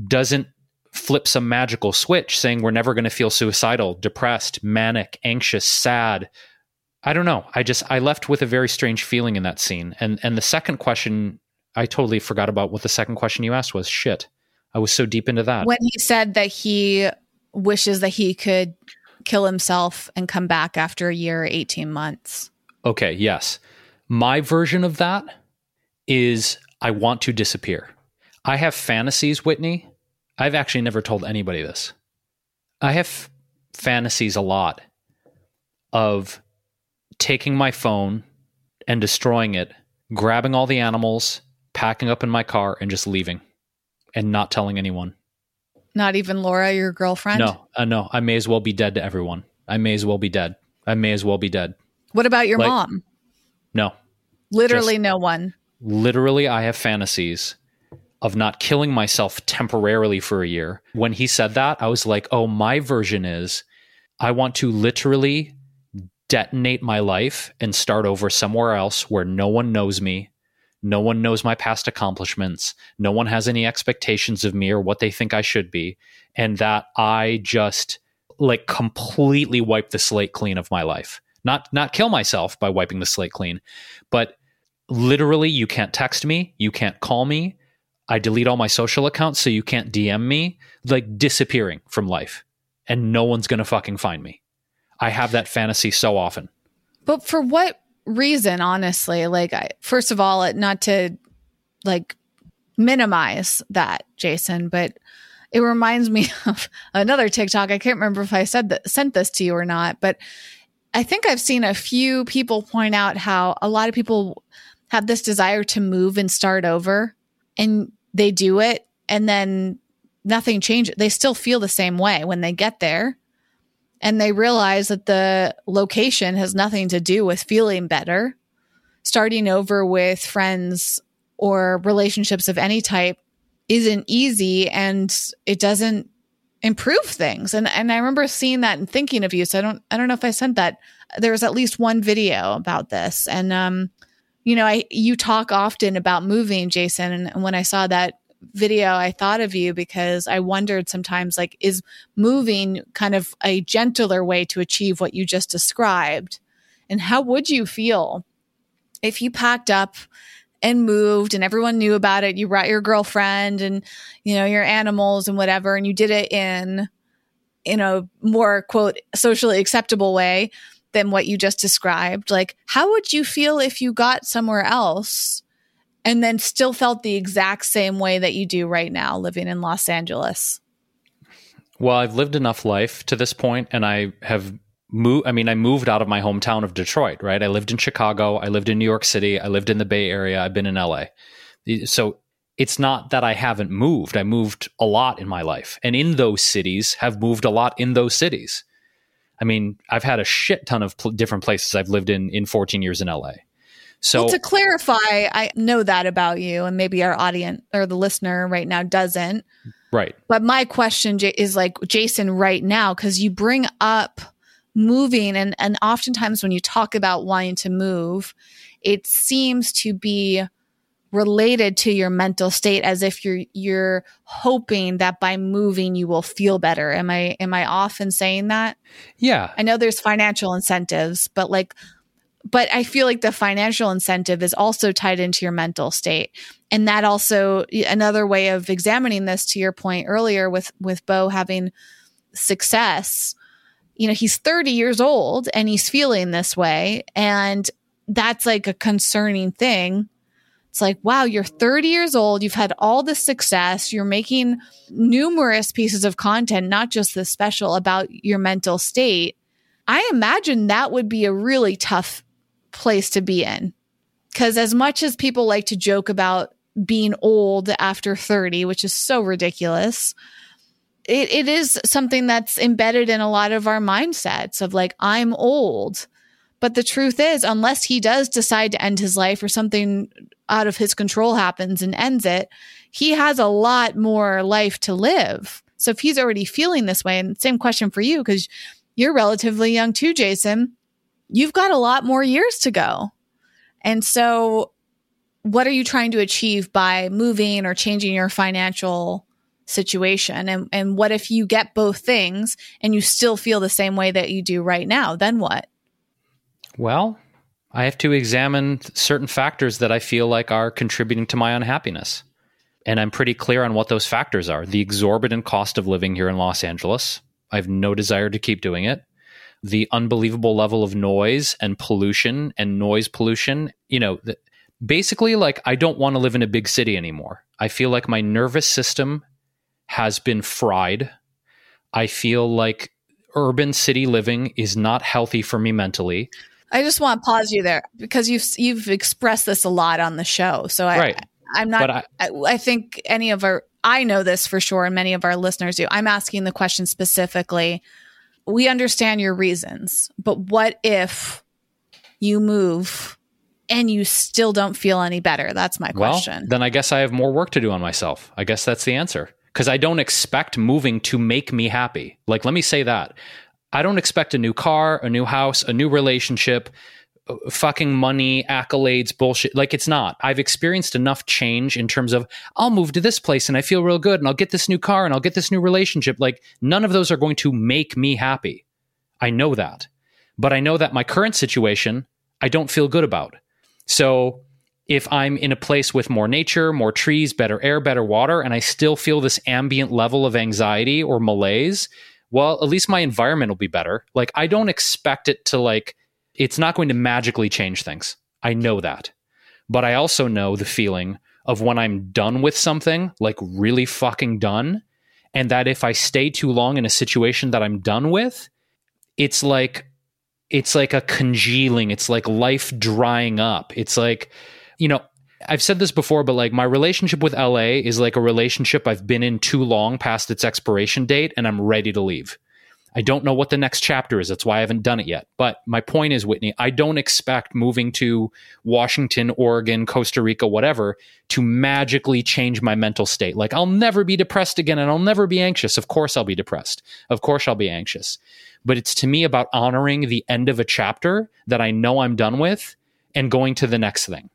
Speaker 2: doesn't flip some magical switch saying we're never going to feel suicidal, depressed, manic, anxious, sad. I don't know. I just I left with a very strange feeling in that scene. And and the second question I totally forgot about what the second question you asked was. Shit. I was so deep into that.
Speaker 1: When he said that he wishes that he could kill himself and come back after a year, 18 months.
Speaker 2: Okay, yes. My version of that is I want to disappear. I have fantasies, Whitney, I've actually never told anybody this. I have fantasies a lot of taking my phone and destroying it, grabbing all the animals, packing up in my car, and just leaving and not telling anyone.
Speaker 1: Not even Laura, your girlfriend?
Speaker 2: No, uh, no. I may as well be dead to everyone. I may as well be dead. I may as well be dead.
Speaker 1: What about your like, mom?
Speaker 2: No.
Speaker 1: Literally just, no one.
Speaker 2: Literally, I have fantasies of not killing myself temporarily for a year. When he said that, I was like, oh, my version is I want to literally detonate my life and start over somewhere else where no one knows me. No one knows my past accomplishments. No one has any expectations of me or what they think I should be. And that I just like completely wipe the slate clean of my life. Not not kill myself by wiping the slate clean, but literally, you can't text me, you can't call me. I delete all my social accounts so you can't DM me, like disappearing from life. And no one's going to fucking find me. I have that fantasy so often.
Speaker 1: But for what reason, honestly? Like, I, first of all, not to like minimize that, Jason, but it reminds me [LAUGHS] of another TikTok. I can't remember if I said that sent this to you or not, but I think I've seen a few people point out how a lot of people have this desire to move and start over and they do it and then nothing changes. They still feel the same way when they get there and they realize that the location has nothing to do with feeling better. Starting over with friends or relationships of any type isn't easy and it doesn't improve things. And and I remember seeing that and thinking of you. So I don't I don't know if I sent that. There was at least one video about this. And um, you know, I you talk often about moving, Jason, and, and when I saw that video, I thought of you because I wondered sometimes like is moving kind of a gentler way to achieve what you just described? And how would you feel if you packed up and moved and everyone knew about it. You brought your girlfriend and, you know, your animals and whatever, and you did it in, in a more quote, socially acceptable way than what you just described. Like, how would you feel if you got somewhere else and then still felt the exact same way that you do right now living in Los Angeles?
Speaker 2: Well, I've lived enough life to this point and I have moved i mean i moved out of my hometown of detroit right? I lived in chicago. I lived in new york city. I lived in the bay area. I've been in la so it's not that i haven't moved. I moved a lot in my life. And in those cities have moved a lot in those cities i mean i've had a shit ton of pl- different places i've lived in in 14 years in la so
Speaker 1: well, to clarify i know that about you and maybe our audience or the listener right now doesn't.
Speaker 2: Right.
Speaker 1: But my question is like jason right now because you bring up moving and and oftentimes when you talk about wanting to move it seems to be related to your mental state as if you're you're hoping that by moving you will feel better am i am i off in saying that
Speaker 2: yeah
Speaker 1: i know there's financial incentives but like but i feel like the financial incentive is also tied into your mental state and that also another way of examining this to your point earlier with with bo having success you know, he's 30 years old and he's feeling this way. And that's like a concerning thing. It's like, wow, you're 30 years old. You've had all this success. You're making numerous pieces of content, not just the special about your mental state. I imagine that would be a really tough place to be in. Because as much as people like to joke about being old after 30, which is so ridiculous, it, it is something that's embedded in a lot of our mindsets of like, I'm old. But the truth is, unless he does decide to end his life or something out of his control happens and ends it, he has a lot more life to live. So if he's already feeling this way, and same question for you, because you're relatively young too, Jason, you've got a lot more years to go. And so, what are you trying to achieve by moving or changing your financial situation and and what if you get both things and you still feel the same way that you do right now then what
Speaker 2: well i have to examine certain factors that i feel like are contributing to my unhappiness. And i'm pretty clear on what those factors are. The exorbitant cost of living here in los angeles. I have no desire to keep doing it. The unbelievable level of noise and pollution and noise pollution you know the, basically like i don't want to live in a big city anymore. I feel like my nervous system has been fried. I feel like urban city living is not healthy for me mentally.
Speaker 1: I just want to pause you there because you've you've expressed this a lot on the show. So I, right. I am not. I, I, I think any of our I know this for sure, and many of our listeners do. I'm asking the question specifically. We understand your reasons, but what if you move and you still don't feel any better? That's my question.
Speaker 2: Well, then I guess I have more work to do on myself. I guess that's the answer because I don't expect moving to make me happy. Like, let me say that. I don't expect a new car, a new house, a new relationship, uh, fucking money, accolades, bullshit. Like, it's not. I've experienced enough change in terms of I'll move to this place and I feel real good and I'll get this new car and I'll get this new relationship. Like, none of those are going to make me happy. I know that. But I know that my current situation, I don't feel good about. So, if I'm in a place with more nature, more trees, better air, better water, and I still feel this ambient level of anxiety or malaise, well, at least my environment will be better. Like, I don't expect it to, like, it's not going to magically change things. I know that. But I also know the feeling of when I'm done with something, like really fucking done, and that if I stay too long in a situation that I'm done with, it's like it's like a congealing, it's like life drying up. It's like, you know, I've said this before, but like my relationship with LA is like a relationship I've been in too long past its expiration date and I'm ready to leave. I don't know what the next chapter is. That's why I haven't done it yet. But my point is, Whitney, I don't expect moving to Washington, Oregon, Costa Rica, whatever, to magically change my mental state. Like I'll never be depressed again and I'll never be anxious. Of course I'll be depressed. Of course I'll be anxious. But it's to me about honoring the end of a chapter that I know I'm done with and going to the next thing.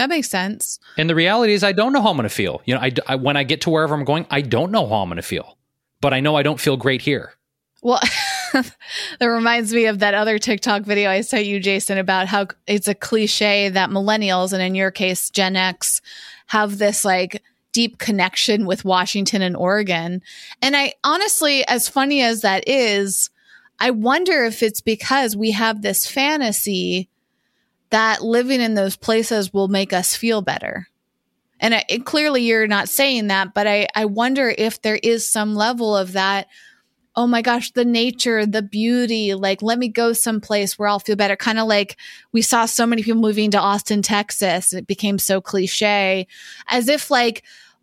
Speaker 1: That makes sense.
Speaker 2: And the reality is, I don't know how I'm going to feel. You know, I, I, when I get to wherever I'm going, I don't know how I'm going to feel, but I know I don't feel great here.
Speaker 1: Well, [LAUGHS] that reminds me of that other TikTok video I sent you, Jason, about how it's a cliche that millennials, and in your case, Gen X, have this like deep connection with Washington and Oregon. And I honestly, as funny as that is, I wonder if it's because we have this fantasy that living in those places will make us feel better. And I, clearly you're not saying that, but I, I wonder if there is some level of that oh my gosh, the nature, the beauty, like let me go someplace where I'll feel better. Kind of like we saw so many people moving to Austin, Texas. It became so cliche as if like,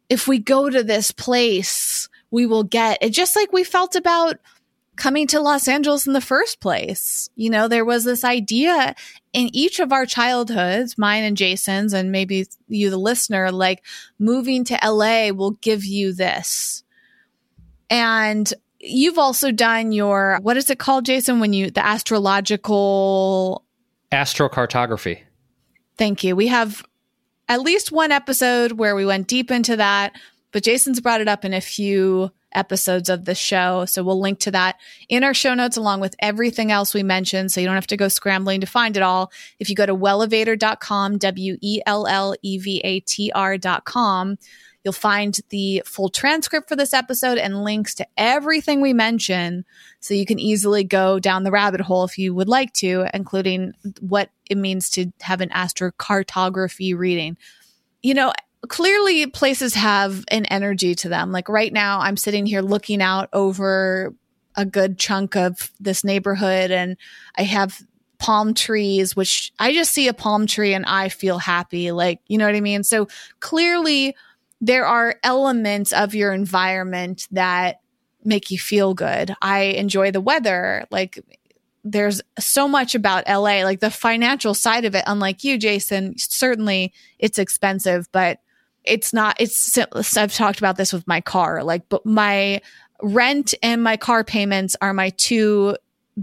Speaker 1: if we go to this place, we will get it just like we felt about coming to Los Angeles in the first place. You know, there was this idea in each of our childhoods, mine and Jason's, and maybe you, the listener, like moving to LA will give you this. And you've also done your what is it called, Jason? When you the astrological
Speaker 2: astrocartography.
Speaker 1: Thank you. We have at least one episode where we went deep into that, but Jason's brought it up in a few episodes of the show. So we'll link to that in our show notes along with everything else we mentioned. So you don't have to go scrambling to find it all. If you go to wellevatr.com, W E L L E V A T R.com, You'll find the full transcript for this episode and links to everything we mention so you can easily go down the rabbit hole if you would like to, including what it means to have an astrocartography reading. You know, clearly places have an energy to them. Like right now, I'm sitting here looking out over a good chunk of this neighborhood and I have palm trees, which I just see a palm tree and I feel happy. Like, you know what I mean? So clearly, there are elements of your environment that make you feel good. I enjoy the weather. Like there's so much about LA, like the financial side of it, unlike you, Jason, certainly it's expensive, but it's not, it's, I've talked about this with my car, like, but my rent and my car payments are my two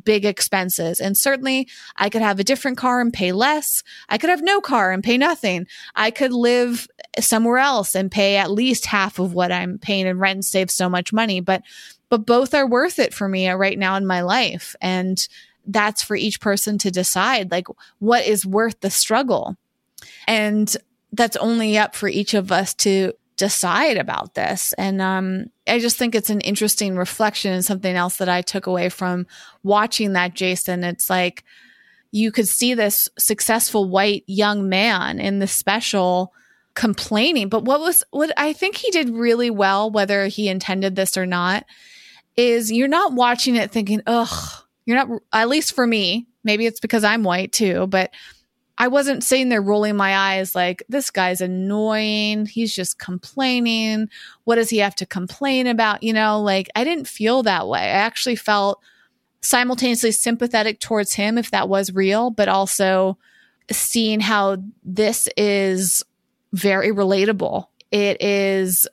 Speaker 1: big expenses. And certainly I could have a different car and pay less. I could have no car and pay nothing. I could live somewhere else and pay at least half of what I'm paying in rent and save so much money. But, but both are worth it for me right now in my life. And that's for each person to decide like what is worth the struggle. And that's only up for each of us to decide about this. And um, I just think it's an interesting reflection and something else that I took away from watching that, Jason. It's like you could see this successful white young man in the special complaining. But what was what I think he did really well, whether he intended this or not, is you're not watching it thinking, ugh, you're not, at least for me, maybe it's because I'm white too, but I wasn't sitting there rolling my eyes like, this guy's annoying. He's just complaining. What does he have to complain about? You know, like I didn't feel that way. I actually felt simultaneously sympathetic towards him if that was real, but also seeing how this is very relatable. It is,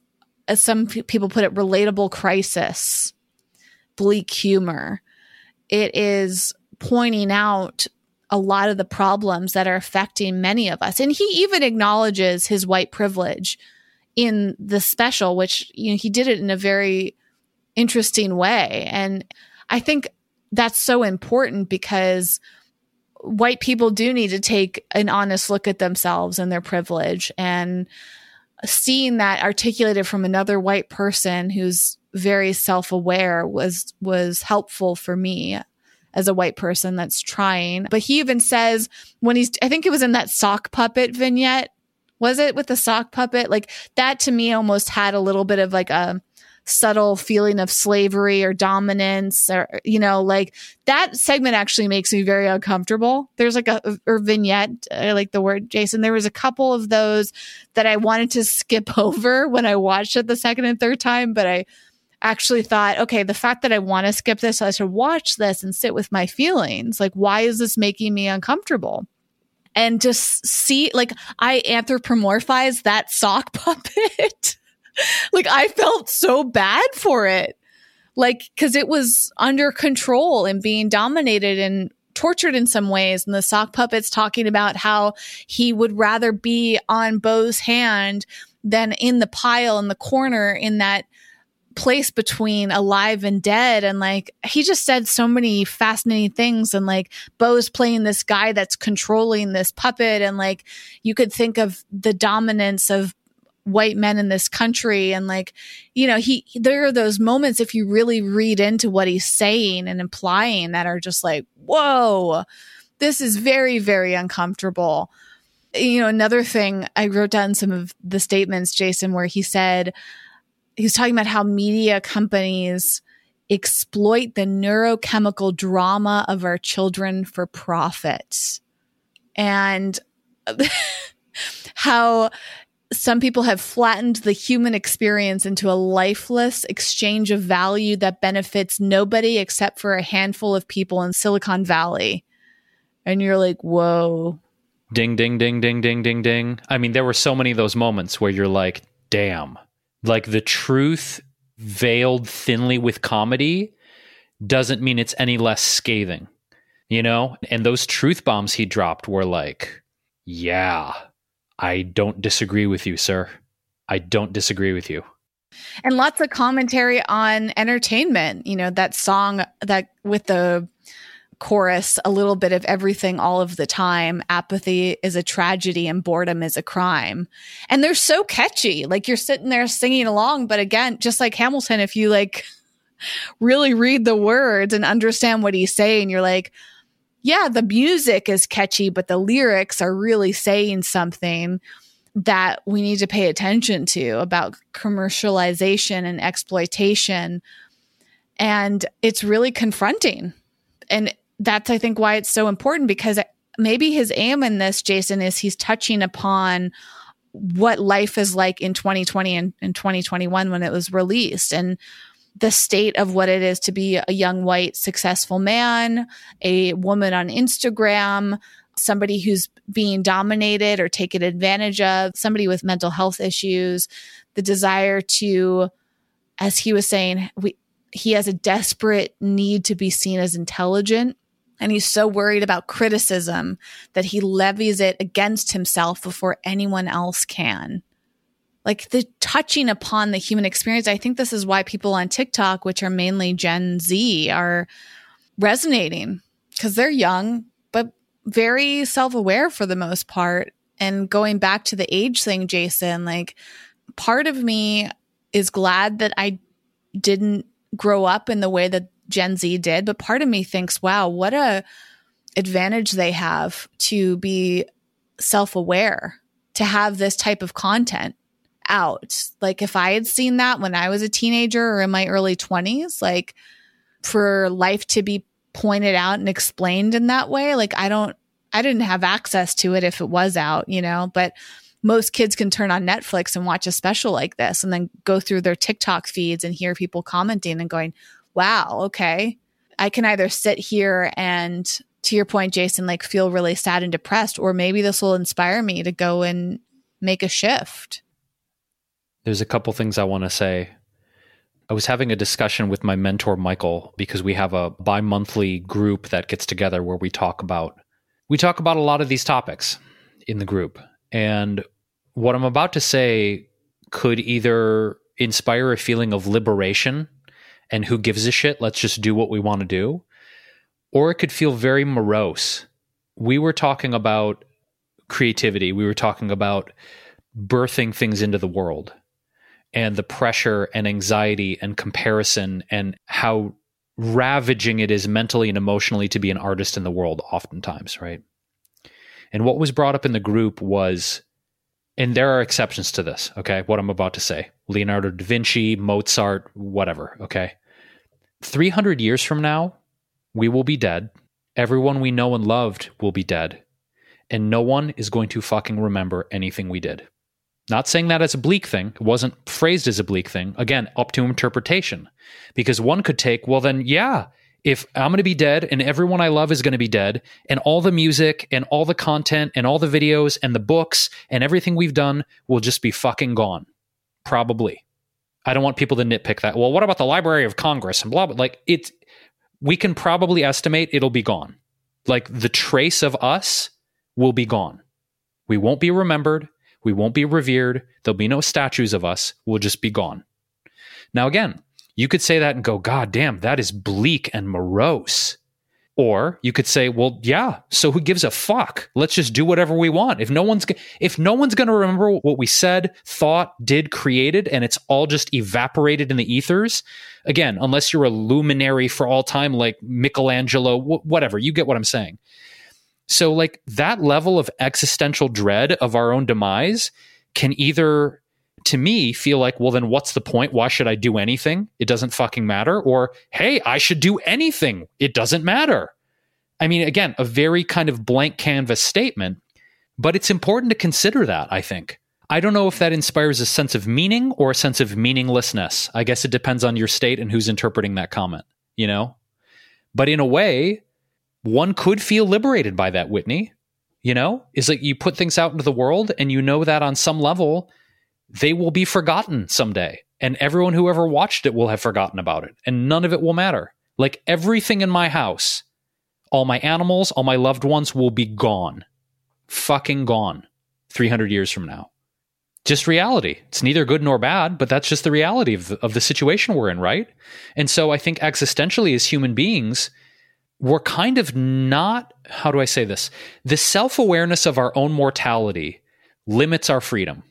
Speaker 1: as some people put it, relatable crisis, bleak humor. It is pointing out a lot of the problems that are affecting many of us. And he even acknowledges his white privilege in the special, which you know, he did it in a very interesting way. And I think that's so important because white people do need to take an honest look at themselves and their privilege and seeing that articulated from another white person who's very self-aware was was helpful for me as a white person that's trying. But he even says when he's I think it was in that sock puppet vignette. Was it with the sock puppet? Like that to me almost had a little bit of like a subtle feeling of slavery or dominance or you know like that segment actually makes me very uncomfortable there's like a or vignette i like the word jason there was a couple of those that i wanted to skip [LAUGHS] over when i watched it the second and third time but i actually thought okay the fact that i want to skip this i should watch this and sit with my feelings like why is this making me uncomfortable and just see like i anthropomorphize that sock [LAUGHS] puppet like I felt so bad for it. Like, cause it was under control and being dominated and tortured in some ways. And the sock puppet's talking about how he would rather be on Bo's hand than in the pile in the corner in that place between alive and dead. And like he just said so many fascinating things. And like Bo's playing this guy that's controlling this puppet. And like you could think of the dominance of white men in this country. And like you know he there are those moments if you really read into what he's saying and implying that are just like whoa this is very very uncomfortable. You know another thing i wrote down some of the statements jason where he said he was talking about how media companies exploit the neurochemical drama of our children for profit and [LAUGHS] how some people have flattened the human experience into a lifeless exchange of value that benefits nobody except for a handful of people in Silicon Valley. And you're like, whoa.
Speaker 2: Ding, ding, ding, ding, ding, ding, ding. I mean, there were so many of those moments where you're like, damn. Like the truth veiled thinly with comedy doesn't mean it's any less scathing, you know? And those truth bombs he dropped were like, yeah I don't disagree with you, sir. I don't disagree with you.
Speaker 1: And lots of commentary on entertainment. You know, that song that with the chorus, a little bit of everything all of the time. Apathy is a tragedy and boredom is a crime. And they're so catchy. Like you're sitting there singing along. But again, just like Hamilton, if you like [LAUGHS] really read the words and understand what he's saying, you're like, yeah, the music is catchy, but the lyrics are really saying something that we need to pay attention to about commercialization and exploitation. And it's really confronting. And that's, I think, why it's so important because maybe his aim in this, Jason, is he's touching upon what life is like in 2020 and, and 2021 when it was released. And the state of what it is to be a young white successful man, a woman on Instagram, somebody who's being dominated or taken advantage of, somebody with mental health issues, the desire to, as he was saying, we, he has a desperate need to be seen as intelligent. And he's so worried about criticism that he levies it against himself before anyone else can like the touching upon the human experience. I think this is why people on TikTok, which are mainly Gen Z, are resonating because they're young, but very self aware for the most part. And going back to the age thing, Jason, like part of me is glad that I didn't grow up in the way that Gen Z did, but part of me thinks, wow, what a advantage they have to be self aware, to have this type of content out. Like if I had seen that when I was a teenager or in my early 20s, like for life to be pointed out and explained in that way, like I don't I didn't have access to it if it was out, you know, but most kids can turn on Netflix and watch a special like this and then go through their TikTok feeds and hear people commenting and going, "Wow, okay. I can either sit here and to your point, Jason, like feel really sad and depressed, or maybe this will inspire me to go and make a shift
Speaker 2: there's a couple things I want to say. I was having a discussion with my mentor Michael because we have a bi-monthly group that gets together where we talk about we talk about a lot of these topics in the group. And what I'm about to say could either inspire a feeling of liberation and who gives a shit, let's just do what we want to do, or it could feel very morose we were talking about creativity. We were talking about birthing things into the world and the pressure and anxiety and comparison and how ravaging it is mentally and emotionally to be an artist in the world, oftentimes, right? And what was brought up in the group was, and there are exceptions to this, okay? What I'm about to say Leonardo da Vinci, Mozart, whatever, okay? 300 years from now, we will be dead. Everyone we know and loved will be dead. And no one is going to fucking remember anything we did. Not saying that as a bleak thing. It wasn't phrased as a bleak thing. Again, up to interpretation. Because one could take, well, then, yeah, if I'm going to be dead and everyone I love is going to be dead, and all the music and all the content and all the videos and the books and everything we've done will just be fucking gone. Probably. I don't want people to nitpick that. Well, what about the Library of Congress and blah blah? Like it's, we can probably estimate it'll be gone. Like the trace of us will be gone. We won't be remembered. We won't be revered. There'll be no statues of us. We'll just be gone. Now, again, you could say that and go, God damn, that is bleak and morose. Or you could say, well, yeah, so who gives a fuck? Let's just do whatever we want. If no one's if no one's going to remember what we said, thought, did, created and it's all just evaporated in the ethers, again, unless you're a luminary for all time like Michelangelo, whatever, you get what I'm saying. So, like that level of existential dread of our own demise can either, to me, feel like, well, then what's the point? Why should I do anything? It doesn't fucking matter. Or, hey, I should do anything. It doesn't matter. I mean, again, a very kind of blank canvas statement, but it's important to consider that, I think. I don't know if that inspires a sense of meaning or a sense of meaninglessness. I guess it depends on your state and who's interpreting that comment, you know? But in a way, one could feel liberated by that, Whitney. You know, is like you put things out into the world and you know that on some level they will be forgotten someday. And everyone who ever watched it will have forgotten about it. And none of it will matter. Like everything in my house, all my animals, all my loved ones will be gone. Fucking gone 300 years from now. Just reality. It's neither good nor bad, but that's just the reality of the, of the situation we're in, right? And so I think existentially, as human beings, we're kind of not, how do I say this? The self awareness of our own mortality limits our freedom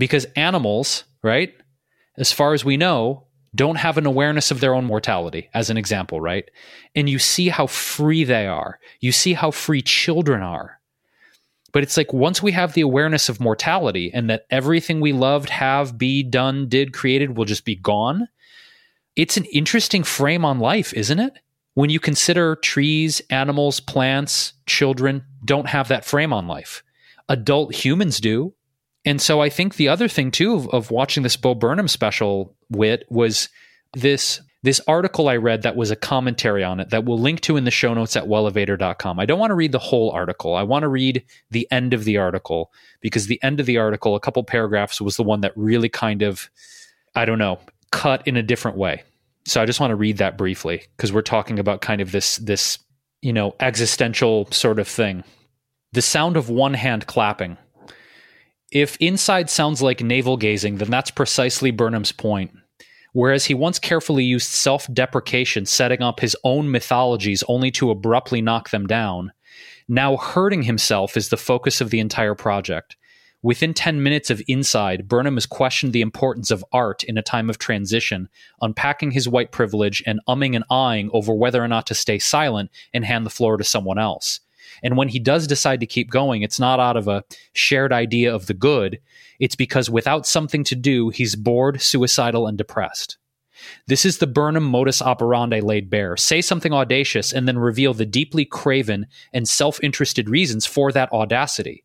Speaker 2: because animals, right, as far as we know, don't have an awareness of their own mortality, as an example, right? And you see how free they are. You see how free children are. But it's like once we have the awareness of mortality and that everything we loved, have, be, done, did, created will just be gone, it's an interesting frame on life, isn't it? when you consider trees, animals, plants, children don't have that frame on life. Adult humans do. And so I think the other thing too of, of watching this Bo Burnham special wit was this this article I read that was a commentary on it that we'll link to in the show notes at wellevatr.com. I don't want to read the whole article. I want to read the end of the article because the end of the article, a couple paragraphs, was the one that really kind of, I don't know, cut in a different way. So I just want to read that briefly because we're talking about kind of this this you know existential sort of thing. The sound of one hand clapping. If inside sounds like navel gazing, then that's precisely Burnham's point. Whereas he once carefully used self deprecation, setting up his own mythologies only to abruptly knock them down, now hurting himself is the focus of the entire project. Within 10 minutes of Inside, Burnham has questioned the importance of art in a time of transition, unpacking his white privilege and umming and ahhing over whether or not to stay silent and hand the floor to someone else. And when he does decide to keep going, it's not out of a shared idea of the good, it's because without something to do, he's bored, suicidal, and depressed. This is the Burnham modus operandi laid bare. Say something audacious and then reveal the deeply craven and self interested reasons for that audacity.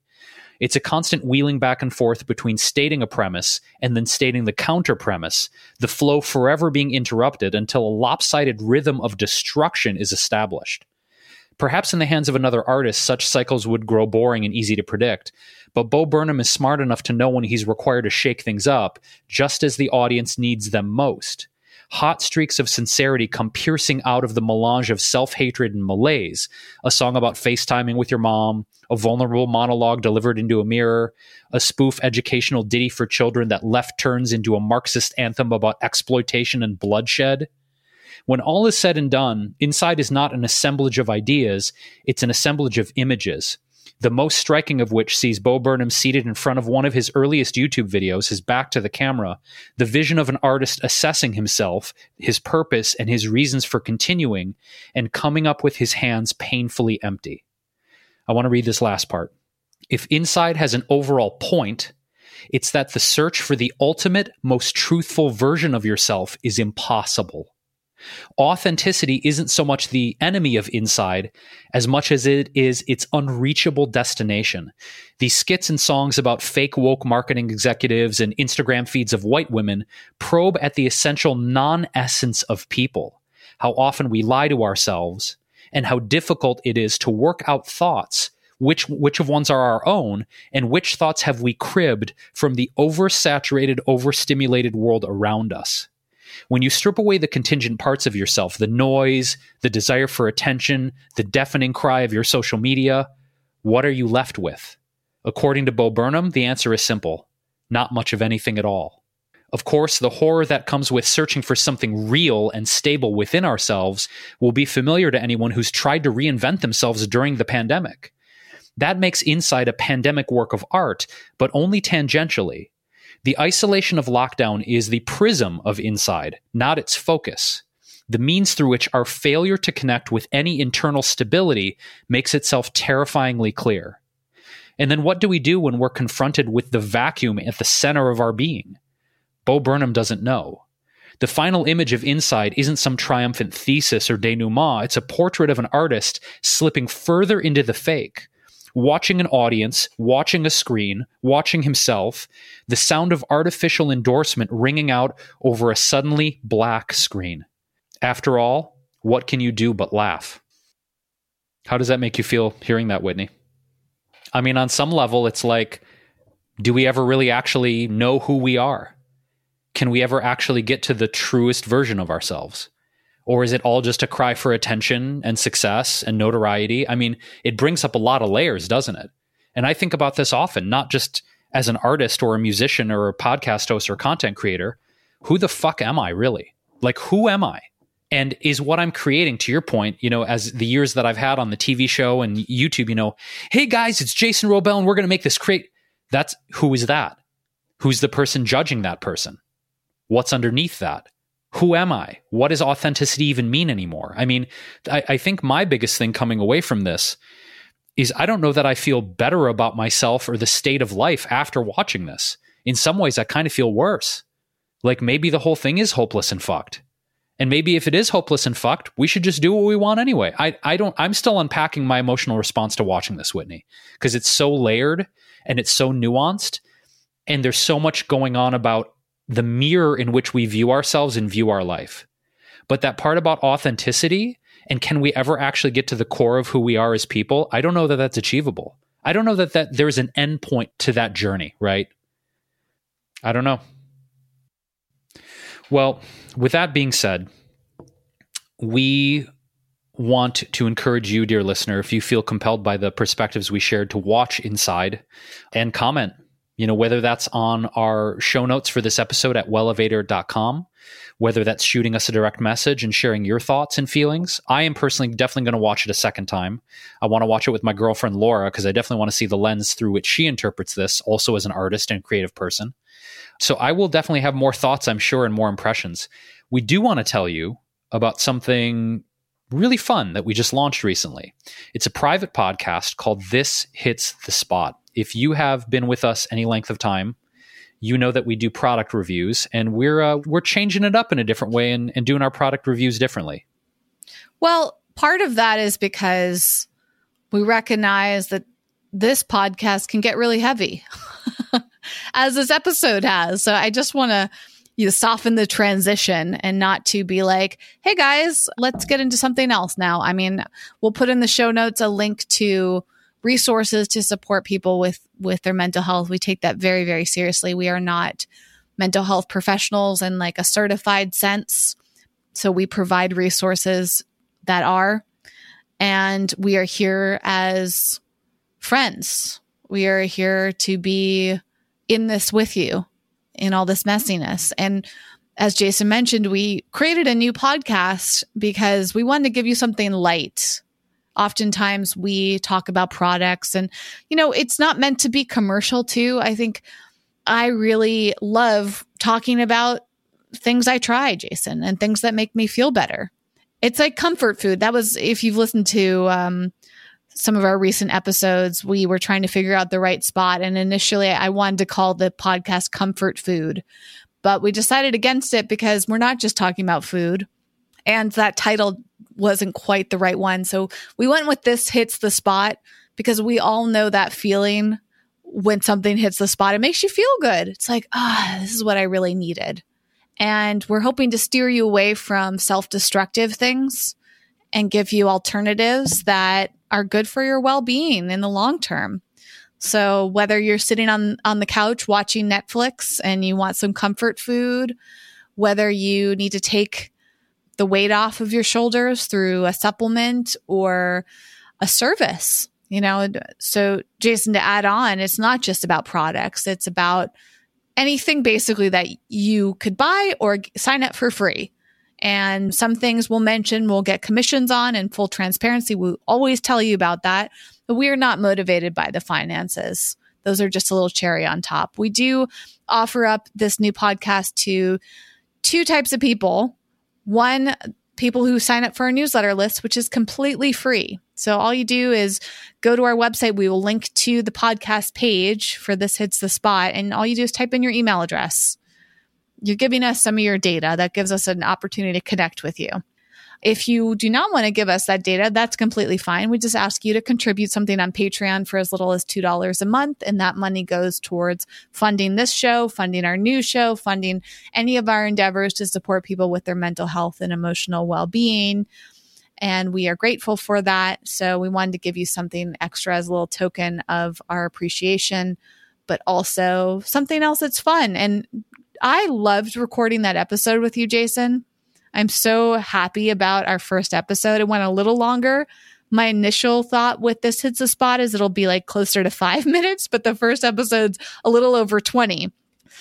Speaker 2: It's a constant wheeling back and forth between stating a premise and then stating the counter premise, the flow forever being interrupted until a lopsided rhythm of destruction is established. Perhaps in the hands of another artist, such cycles would grow boring and easy to predict, but Bo Burnham is smart enough to know when he's required to shake things up, just as the audience needs them most hot streaks of sincerity come piercing out of the melange of self hatred and malaise. A song about FaceTiming with your mom, a vulnerable monologue delivered into a mirror, a spoof educational ditty for children that left turns into a Marxist anthem about exploitation and bloodshed. When all is said and done, Inside is not an assemblage of ideas, it's an assemblage of images. The most striking of which sees Bo Burnham seated in front of one of his earliest YouTube videos, his back to the camera, the vision of an artist assessing himself, his purpose, and his reasons for continuing, and coming up with his hands painfully empty. I want to read this last part. If Inside has an overall point, it's that the search for the ultimate, most truthful version of yourself is impossible. Authenticity isn't so much the enemy of inside as much as it is its unreachable destination. These skits and songs about fake woke marketing executives and Instagram feeds of white women probe at the essential non essence of people, how often we lie to ourselves, and how difficult it is to work out thoughts which which of ones are our own and which thoughts have we cribbed from the oversaturated overstimulated world around us when you strip away the contingent parts of yourself the noise the desire for attention the deafening cry of your social media what are you left with according to bo burnham the answer is simple not much of anything at all of course, the horror that comes with searching for something real and stable within ourselves will be familiar to anyone who's tried to reinvent themselves during the pandemic. That makes Inside a pandemic work of art, but only tangentially. The isolation of lockdown is the prism of Inside, not its focus. The means through which our failure to connect with any internal stability makes itself terrifyingly clear. And then what do we do when we're confronted with the vacuum at the center of our being? Bo Burnham doesn't know. The final image of Inside isn't some triumphant thesis or denouement, it's a portrait of an artist slipping further into the fake, watching an audience, watching a screen, watching himself, the sound of artificial endorsement ringing out over a suddenly black screen. After all, what can you do but laugh? How does that make you feel hearing that, Whitney? I mean, on some level, it's like, do we ever really actually know who we are? Can we ever actually get to the truest version of ourselves? Or is it all just a cry for attention and success and notoriety? I mean, it brings up a lot of layers, doesn't it? And I think about this often, not just as an artist or a musician or a podcast host or content creator. Who the fuck am I really? Like, who am I? And is what I'm creating, to your point, you know, as the years that I've had on the TV show and YouTube, you know, hey guys, it's Jason Wrobel and we're going to make this great. That's who is that? Who's the person judging that person? What's underneath that? Who am I? What does authenticity even mean anymore? I mean, I, I, think my biggest thing coming away from this is I don't know that I feel better about myself or the state of life after watching this. In some ways, I kind of feel worse. Like maybe the whole thing is hopeless and fucked. And maybe if it is hopeless and fucked, we should just do what we want anyway. I, I don't, I'm still unpacking my emotional response to watching this, Whitney, because it's so layered and it's so nuanced. And there's so much going on about the mirror in which we view ourselves and view our life. But that part about authenticity and can we ever actually get to the core of who we are as people? I don't know that that's achievable. I don't know that, that there's an end point to that journey, right? I don't know. Well, with that being said, we want to encourage you, dear listener, if you feel compelled by the perspectives we shared, to watch inside and comment you know, whether that's on our show notes for this episode at wellevatr.com, whether that's shooting us a direct message and sharing your thoughts and feelings. I am personally definitely going to watch it a second time. I want to watch it with my girlfriend Laura because I definitely want to see the lens through which she interprets this, also as an artist and creative person. So I will definitely have more thoughts, I'm sure, and more impressions. We do want to tell you about something really fun that we just launched recently. It's a private podcast called This Hits the Spot if you have been with us any length of time, you know that we do product reviews, and we're uh, we're changing it up in a different way and, and doing our product reviews differently.
Speaker 1: Well, part of that is because we recognize that this podcast can get really heavy, [LAUGHS] as this episode has. So I just want to you know, soften the transition and not to be like, hey guys, let's get into something else now. I mean, we'll put in the show notes a link to resources to support people with with their mental health. We take that very very seriously. We are not mental health professionals in like a certified sense. So we provide resources that are and we are here as friends. We are here to be in this with you in all this messiness. And as Jason mentioned, we created a new podcast because we wanted to give you something light. Oftentimes we talk about products and, you know, it's not meant to be commercial too. I think I really love talking about things I try, Jason, and things that make me feel better. It's like comfort food. That was, if you've listened to um, some of our recent episodes, we were trying to figure out the right spot. And initially, I wanted to call the podcast Comfort Food, but we decided against it because we're not just talking about food. And that title wasn't quite the right one. So we went with This Hits the Spot because we all know that feeling when something hits the spot. It makes you feel good. It's like, ah, this is what I really needed. And we're hoping to steer you away from self destructive things and give you alternatives that are good for your well being in the long term. So whether you're sitting on, on the couch watching Netflix and you want some comfort food, whether you need to take the weight off of your shoulders through a supplement or a service, you know, so Jason, to add on, it's not just about products, it's about anything basically that you could buy or sign up for free. And some things we'll mention we'll get commissions on and full transparency. We'll always tell you about that, but we are not motivated by the finances. Those are just a little cherry on top. We do offer up this new podcast to two types of people. One, people who sign up for our newsletter list, which is completely free. So all you do is go to our website. We will link to the podcast page for This Hits the Spot. And all you do is type in your email address. You're giving us some of your data that gives us an opportunity to connect with you. If you do not want to give us that data, that's completely fine. We just ask you to contribute something on Patreon for as little as $2 a month. And that money goes towards funding this show, funding our new show, funding any of our endeavors to support people with their mental health and emotional well being. And we are grateful for that. So we wanted to give you something extra as a little token of our appreciation, but also something else that's fun. And I loved recording that episode with you, Jason. I'm so happy about our first episode. It went a little longer. My initial thought with this hits the spot is it'll be like closer to five [LAUGHS] minutes, but the first episode's a little over 20.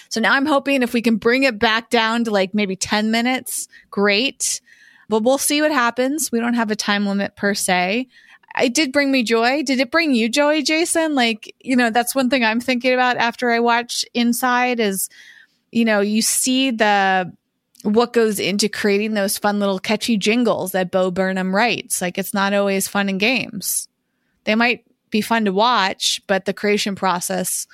Speaker 1: So now I'm hoping if we can bring it back down to like maybe 10 minutes, great. But we'll see what happens. We don't have a time limit per se. It did bring me joy. Did it bring you joy, Jason? Like, you know, that's one thing I'm thinking about after I watch Inside is, you know, you see the what goes into creating those fun little catchy jingles that Bo Burnham writes. Like it's not always fun and games. They might be fun to watch, but the creation process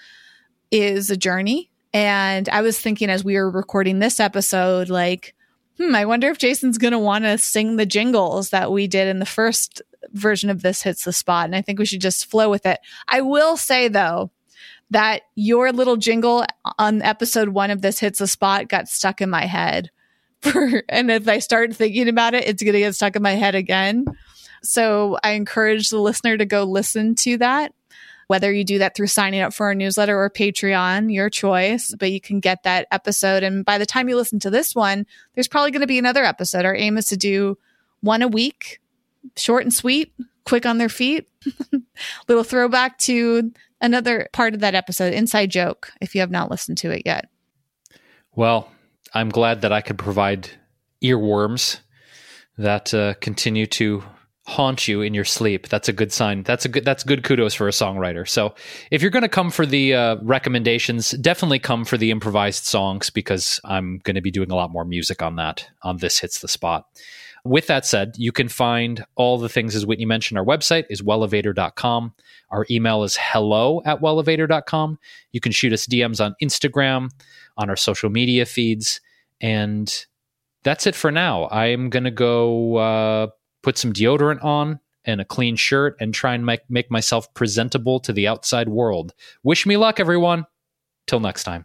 Speaker 1: is a journey. And I was thinking as we were recording this episode, like, hmm, I wonder if Jason's going to want to sing the jingles that we did in the first version of this hits the spot. And I think we should just flow with it. I will say though, that your little jingle on episode one of this hits the spot got stuck in my head [LAUGHS] for, and if I start thinking about it, it's going to get stuck in my head again. So I encourage the listener to go listen to that whether you do that through signing up for our newsletter or Patreon, your choice, but you can get that episode. And by the time you listen to this one, there's probably going to be another episode. Our aim is to do one a week, short and sweet, quick on their feet. [LAUGHS] Little throwback to another part of that episode, Inside Joke, if you have not listened to it yet.
Speaker 2: Well, I'm glad that I could provide earworms that uh, continue to haunt you in your sleep. That's a good sign. That's a good that's good kudos for a songwriter. So, if you're going to come for the uh, recommendations, definitely come for the improvised songs because I'm going to be doing a lot more music on that on this hits the spot. With that said, you can find all the things as Whitney mentioned. Our website is wellevatr.com. Our email is hello at wellevatr.com. You can shoot us DMs on Instagram, on our social media feeds. And that's it for now. I'm going to go uh, put some deodorant on and a clean shirt and try and make, make myself presentable to the outside world. Wish me luck, everyone. Till next time.